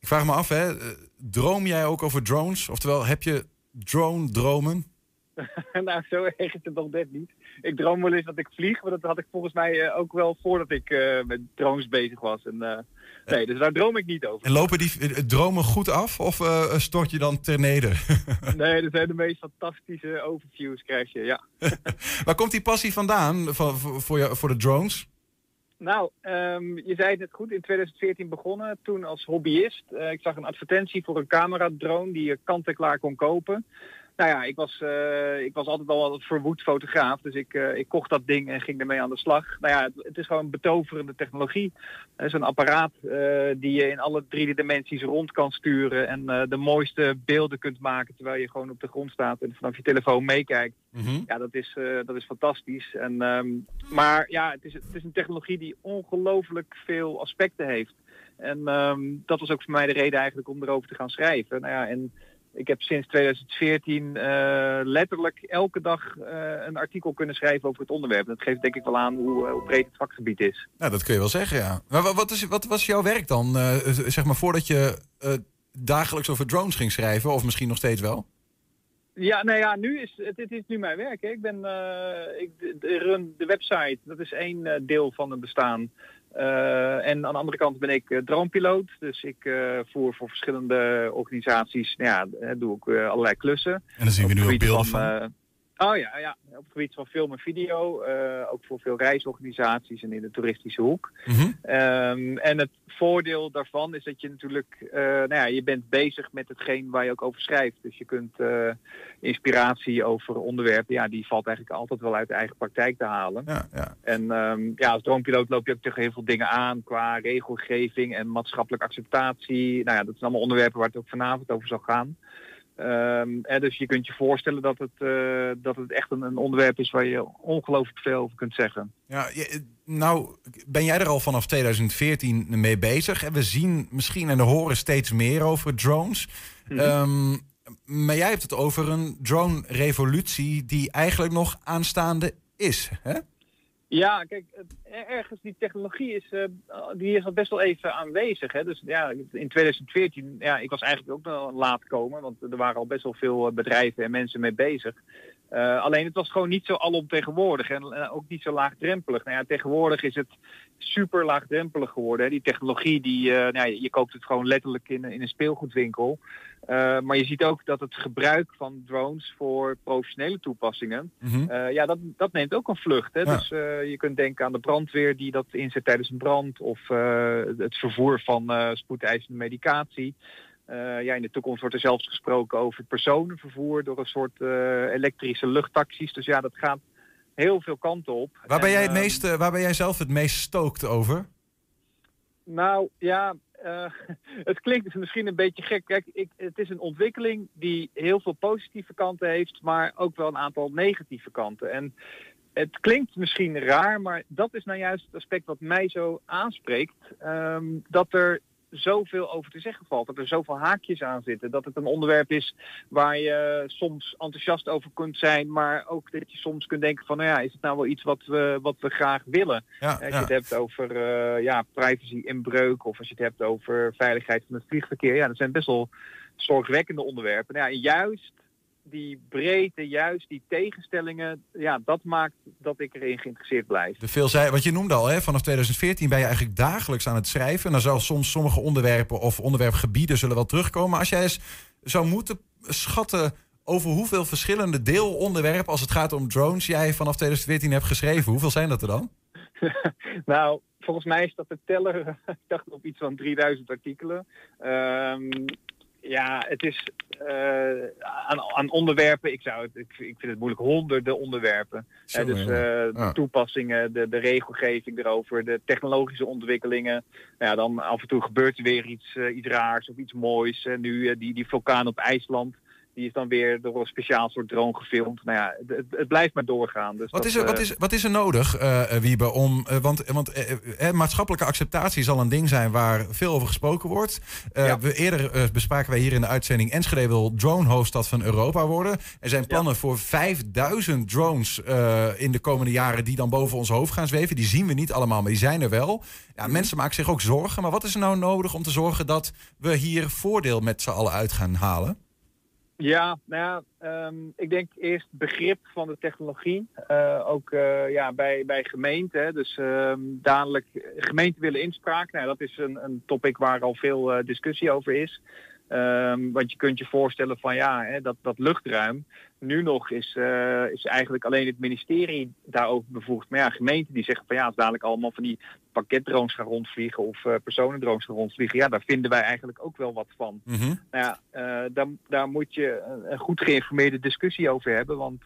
Speaker 5: Ik vraag me af, hè, droom jij ook over drones? Oftewel, heb je drone-dromen? [laughs]
Speaker 16: nou, zo erg is het nog net niet. Ik droom wel eens dat ik vlieg, maar dat had ik volgens mij uh, ook wel voordat ik uh, met drones bezig was. En, uh, nee, dus daar droom ik niet over.
Speaker 5: En lopen die dromen goed af of stort je dan ter neder? [laughs]
Speaker 16: nee, dat zijn de meest fantastische overviews krijg je, ja. [laughs]
Speaker 5: Waar komt die passie vandaan voor, voor, je, voor de drones?
Speaker 16: Nou, um, je zei het net goed, in 2014 begonnen, toen als hobbyist. ik zag een advertentie voor een camera-drone die je kant-en-klaar kon kopen. Nou ja, ik was, uh, ik was altijd al een verwoed fotograaf. Dus ik, uh, ik kocht dat ding en ging ermee aan de slag. Nou ja, het, het is gewoon een betoverende technologie. Het is een apparaat uh, die je in alle drie dimensies rond kan sturen. En de mooiste beelden kunt maken terwijl je gewoon op de grond staat en vanaf je telefoon meekijkt. Mm -hmm. Ja, dat is, dat is fantastisch. En, um, maar ja, het is, het is een technologie die ongelooflijk veel aspecten heeft. En um, dat was ook voor mij de reden eigenlijk om erover te gaan schrijven. Nou ja, en ik heb sinds 2014 uh, letterlijk elke dag uh, een artikel kunnen schrijven over het onderwerp. Dat geeft denk ik wel aan hoe, hoe breed het vakgebied is.
Speaker 5: Nou, dat kun je wel zeggen, ja. Maar wat, is, wat was jouw werk dan, zeg maar, voordat je dagelijks over drones ging schrijven? Of misschien nog steeds wel?
Speaker 16: Ja, nou ja, nu is het, het is nu mijn werk. Hè. Ik ben ik run de website. Dat is één deel van het bestaan. Eh, en aan de andere kant ben ik uh, dronepiloot. Dus ik uh, voer voor verschillende organisaties, nou ja, doe ik allerlei klussen.
Speaker 6: En dan zien we nu ook beelden van.
Speaker 16: Oh ja, ja, op het gebied van film en video. Uh, ook voor veel reisorganisaties en in de toeristische hoek. Mm -hmm. um, en het voordeel daarvan is dat je natuurlijk, uh, nou ja, je bent bezig met hetgeen waar je ook over schrijft. Dus je kunt uh, inspiratie over onderwerpen, ja, die valt eigenlijk altijd wel uit de eigen praktijk te halen.
Speaker 5: Ja, ja.
Speaker 16: En um, ja, als dronepiloot loop je ook tegen heel veel dingen aan qua regelgeving en maatschappelijke acceptatie. Nou ja, dat zijn allemaal onderwerpen waar het ook vanavond over zal gaan. Um, en dus je kunt je voorstellen dat het, uh, dat het echt een, een, onderwerp is waar je ongelooflijk veel over kunt zeggen.
Speaker 5: Ja, je, nou ben jij er al vanaf 2014 mee bezig. En we zien misschien en horen steeds meer over drones. Mm -hmm. um, maar jij hebt het over een drone-revolutie die eigenlijk nog aanstaande is. Hè?
Speaker 16: Ja, kijk, ergens die technologie is, uh, die is al best wel even aanwezig. Hè? Dus ja, in 2014, ja, ik was eigenlijk ook wel laat komen, want er waren al best wel veel bedrijven en mensen mee bezig. Uh, alleen het was gewoon niet zo alomtegenwoordig en ook niet zo laagdrempelig. Nou ja, tegenwoordig is het super laagdrempelig geworden. Hè? Die technologie, die, nou ja, je koopt het gewoon letterlijk in, in een speelgoedwinkel. Uh, maar je ziet ook dat het gebruik van drones voor professionele toepassingen, mm -hmm. uh, ja, dat, dat neemt ook een vlucht. Hè? Ja. Dus uh, je kunt denken aan de brandweer die dat inzet tijdens een brand, of het vervoer van spoedeisende medicatie. ja, in de toekomst wordt er zelfs gesproken over personenvervoer door een soort elektrische luchttaxis. Dus ja, dat gaat heel veel kanten op.
Speaker 5: Waar ben, jij, het meest, waar ben jij zelf het meest stookt over?
Speaker 16: Nou ja, uh, [laughs] het klinkt dus misschien een beetje gek. Kijk, ik, het is een ontwikkeling die heel veel positieve kanten heeft, maar ook wel een aantal negatieve kanten. En het klinkt misschien raar, maar dat is nou juist het aspect wat mij zo aanspreekt. Um, dat er zoveel over te zeggen valt. Dat er zoveel haakjes aan zitten. Dat het een onderwerp is waar je soms enthousiast over kunt zijn. Maar ook dat je soms kunt denken van, nou ja, is het nou wel iets wat we, wat we graag willen?
Speaker 5: Ja,
Speaker 16: als je
Speaker 5: ja.
Speaker 16: het hebt over uh, ja, privacy inbreuk of als je het hebt over veiligheid van het vliegverkeer. Ja, dat zijn best wel zorgwekkende onderwerpen. Nou ja, juist die breedte, juist die tegenstellingen, ja, dat maakt dat ik erin geïnteresseerd blijf.
Speaker 5: De wat je noemde al, hè, vanaf 2014 ben je eigenlijk dagelijks aan het schrijven. En dan zal soms sommige onderwerpen of onderwerpgebieden zullen wel terugkomen. Als jij eens zou moeten schatten over hoeveel verschillende deelonderwerpen als het gaat om drones jij vanaf 2014 hebt geschreven, hoeveel zijn dat er dan? [laughs]
Speaker 16: nou, volgens mij is dat de teller, [laughs] ik dacht op iets van 3000 artikelen. Um, ja, het is uh, aan, aan, onderwerpen, ik, zou het, ik, ik, vind het moeilijk, honderden onderwerpen.
Speaker 5: Zo,
Speaker 16: dus
Speaker 5: Ja.
Speaker 16: toepassingen, de, de regelgeving erover, de technologische ontwikkelingen. Nou ja, dan af en toe gebeurt er weer iets, uh, iets raars of iets moois. En nu die, die vulkaan op IJsland. Die is dan weer door een speciaal soort drone gefilmd. Nou ja, het, het blijft maar doorgaan. Dus
Speaker 5: Wat
Speaker 16: dat,
Speaker 5: is, er, wat, is, wat is er nodig, uh, Wiebe, om... Uh, want want uh, maatschappelijke acceptatie zal een ding zijn waar veel over gesproken wordt. Ja. We, eerder bespraken wij hier in de uitzending... Enschede wil drone-hoofdstad van Europa worden. Er zijn plannen ja. voor 5000 drones in de komende jaren... die dan boven ons hoofd gaan zweven. Die zien we niet allemaal, maar die zijn er wel. Ja, mm. Mensen maken zich ook zorgen. Maar wat is er nou nodig om te zorgen dat we hier voordeel met z'n allen uit gaan halen?
Speaker 16: Ja, nou ja, um, ik denk eerst begrip van de technologie. Uh, ook uh, ja, bij, bij gemeenten. Dus um, dadelijk gemeenten willen inspraak. Nou, dat is een, een topic waar al veel uh, discussie over is. Um, want je kunt je voorstellen van ja, hè, dat, dat luchtruim. Nu nog is, uh, is eigenlijk alleen het ministerie daarover bevoegd. Maar ja, gemeenten die zeggen van ja, als dadelijk allemaal van die pakketdrones gaan rondvliegen of uh, personendrones gaan rondvliegen. Ja, daar vinden wij eigenlijk ook wel wat van.
Speaker 5: Mm -hmm.
Speaker 16: Nou ja, uh, daar, daar moet je een goed geïnformeerde discussie over hebben. Want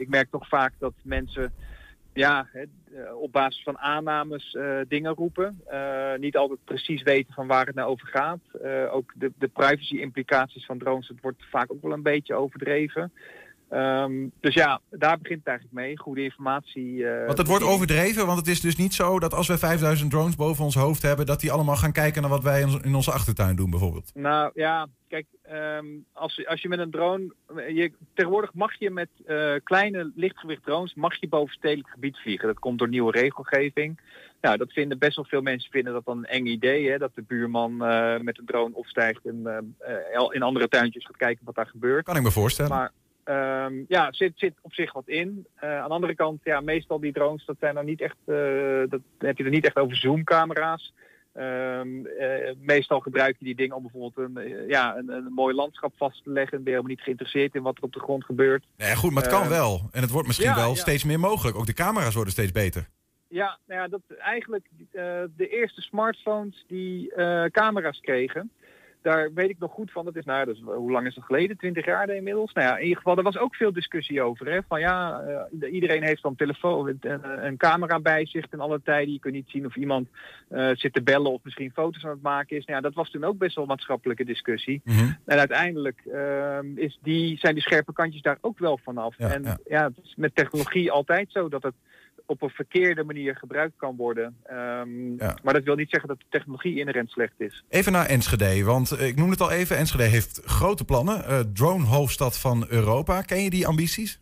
Speaker 16: ik merk toch vaak dat mensen ja, op basis van aannames uh, dingen roepen. Uh, niet altijd precies weten van waar het nou over gaat. Uh, ook de, de privacy-implicaties van drones, het wordt vaak ook wel een beetje overdreven. Um, dus ja, daar begint het eigenlijk mee. Goede informatie.
Speaker 5: want het wordt overdreven, want het is dus niet zo dat als we 5000 drones boven ons hoofd hebben, dat die allemaal gaan kijken naar wat wij in onze achtertuin doen, bijvoorbeeld.
Speaker 16: Nou ja, kijk, um, als, als je met een drone. Je, tegenwoordig mag je met uh, kleine lichtgewicht drones mag je boven stedelijk gebied vliegen. Dat komt door nieuwe regelgeving. Nou, dat vinden best wel veel mensen vinden dat dan een eng idee. Hè, dat de buurman uh, met een drone opstijgt en uh, in andere tuintjes gaat kijken wat daar gebeurt.
Speaker 5: Kan ik me voorstellen.
Speaker 16: Maar Ehm, ja, zit, zit op zich wat in. Eh, aan de andere kant, ja, meestal die drones, dat zijn dan niet echt, eh, dat heb je er niet echt over zoomcamera's. Ehm, eh, meestal gebruik je die dingen om bijvoorbeeld een, eh, ja, een, een mooi landschap vast te leggen. Ben je helemaal niet geïnteresseerd in wat er op de grond gebeurt.
Speaker 5: Nee, goed, maar het kan
Speaker 16: Ehm,
Speaker 5: wel. En het wordt misschien
Speaker 16: ja,
Speaker 5: wel
Speaker 16: ja.
Speaker 5: steeds meer mogelijk. Ook de camera's worden steeds beter.
Speaker 16: Ja, nou ja, dat eigenlijk eh, de eerste smartphones die camera's kregen, daar weet ik nog goed van. Dat is, nou, dat is, hoe lang is dat geleden? 20 jaar inmiddels. Nou ja, in ieder geval, er was ook veel discussie over. Hè? Van ja, eh, iedereen heeft dan telefoon, een, een camera bij zich ten alle tijden. Je kunt niet zien of iemand eh, zit te bellen of misschien foto's aan het maken is. Nou ja, dat was toen ook best wel maatschappelijke discussie. En uiteindelijk ehm, is die, zijn die scherpe kantjes daar ook wel vanaf.
Speaker 5: Ja,
Speaker 16: en
Speaker 5: ja.
Speaker 16: ja. het is met technologie altijd zo dat het op een verkeerde manier gebruikt kan worden. Ehm, Maar dat wil niet zeggen dat de technologie inherent slecht is.
Speaker 5: Even naar Enschede, want eh, ik noemde het al even. Enschede heeft grote plannen. Eh drone hoofdstad van Europa. Ken je die ambities?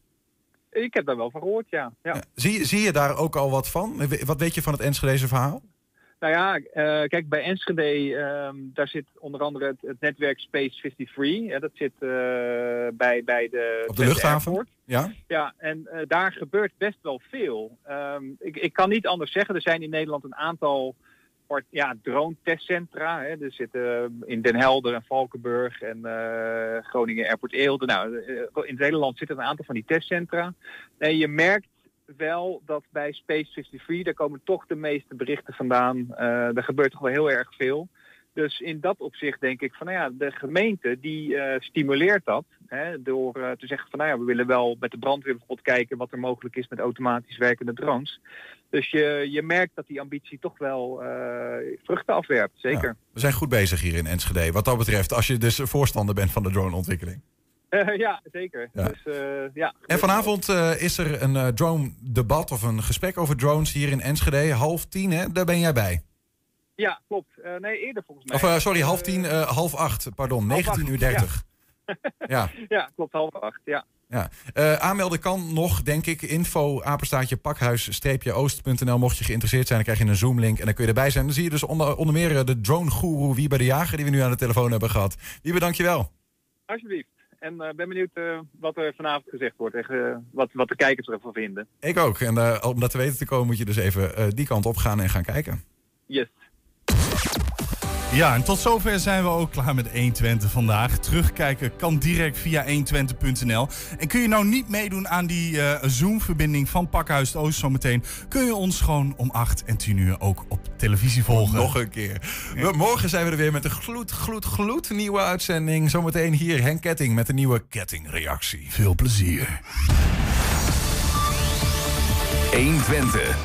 Speaker 16: Ik heb daar wel van gehoord, ja. ja.
Speaker 5: Zie, je- zie je daar ook al wat van? Wat weet je van het Enschedeze verhaal?
Speaker 16: Nou ja, eh, kijk, bij Enschede, ehm, daar zit onder andere het, het netwerk Space 53. Hè, dat zit bij, bij de...
Speaker 5: Op de luchthaven?
Speaker 16: Airport.
Speaker 5: Ja?
Speaker 16: Ja, en eh, daar gebeurt best wel veel. Ehm, ik, ik kan niet anders zeggen, er zijn in Nederland een aantal ja, drone-testcentra. Er zitten in Den Helder en Valkenburg en eh, Groningen Airport Eelde. Nou, eh, in het hele land zitten een aantal van die testcentra. En je merkt wel dat bij Space 53, daar komen toch de meeste berichten vandaan. Eh er gebeurt toch wel heel erg veel. Dus in dat opzicht denk ik van, nou ja, de gemeente die eh, stimuleert dat. Hè, door eh, te zeggen van, nou ja, we willen wel met de brandweer bijvoorbeeld kijken wat er mogelijk is met automatisch werkende drones. Dus je, je merkt dat die ambitie toch wel eh, vruchten afwerpt, zeker.
Speaker 5: We zijn goed bezig hier in Enschede. Wat dat betreft, als je dus voorstander bent van de droneontwikkeling.
Speaker 16: Eh, [laughs] ja, zeker.
Speaker 5: Ja.
Speaker 16: Dus, ja.
Speaker 5: En vanavond is er een drone-debat of een gesprek over drones hier in Enschede. Half tien, hè? Daar ben jij bij.
Speaker 16: Ja, klopt. Eh, nee, eerder volgens mij.
Speaker 5: Of eh, sorry, half tien, eh, half acht, pardon.
Speaker 16: half acht,
Speaker 5: 19 uur 30. Ja. [laughs]
Speaker 16: ja, klopt, half acht, ja.
Speaker 5: Ja. Aanmelden kan nog, denk ik. Info, apenstaatje, pakhuis-oost.nl. Mocht je geïnteresseerd zijn, dan krijg je een Zoom-link en dan kun je erbij zijn. Dan zie je dus onder, onder meer de drone-guru Wiebe de Jager, die we nu aan de telefoon hebben gehad. Wiebe, dankjewel.
Speaker 16: Alsjeblieft. En ben benieuwd wat er vanavond gezegd wordt en wat, wat de kijkers ervan vinden.
Speaker 5: Ik ook. En om dat te weten te komen, moet je dus even die kant op gaan en gaan kijken.
Speaker 16: Yes.
Speaker 6: Ja, en tot zover zijn we ook klaar met 120 vandaag. Terugkijken kan direct via 120.nl. En kun je nou niet meedoen aan die eh, Zoom-verbinding van Pakhuis Oost zometeen... kun je ons gewoon om 8 en 10 uur ook op televisie volgen.
Speaker 5: Nog een keer. We- morgen zijn we er weer met een gloed, gloed, gloed nieuwe uitzending. Zometeen hier Henk Ketting met een nieuwe kettingreactie.
Speaker 6: Veel plezier.
Speaker 4: 120.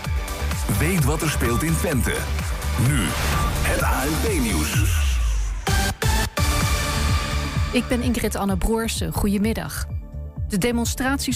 Speaker 4: Weet wat er speelt in Twente. Nu het ANP-nieuws.
Speaker 1: Ik ben Ingrid Anne Broersen. Goedemiddag. De demonstraties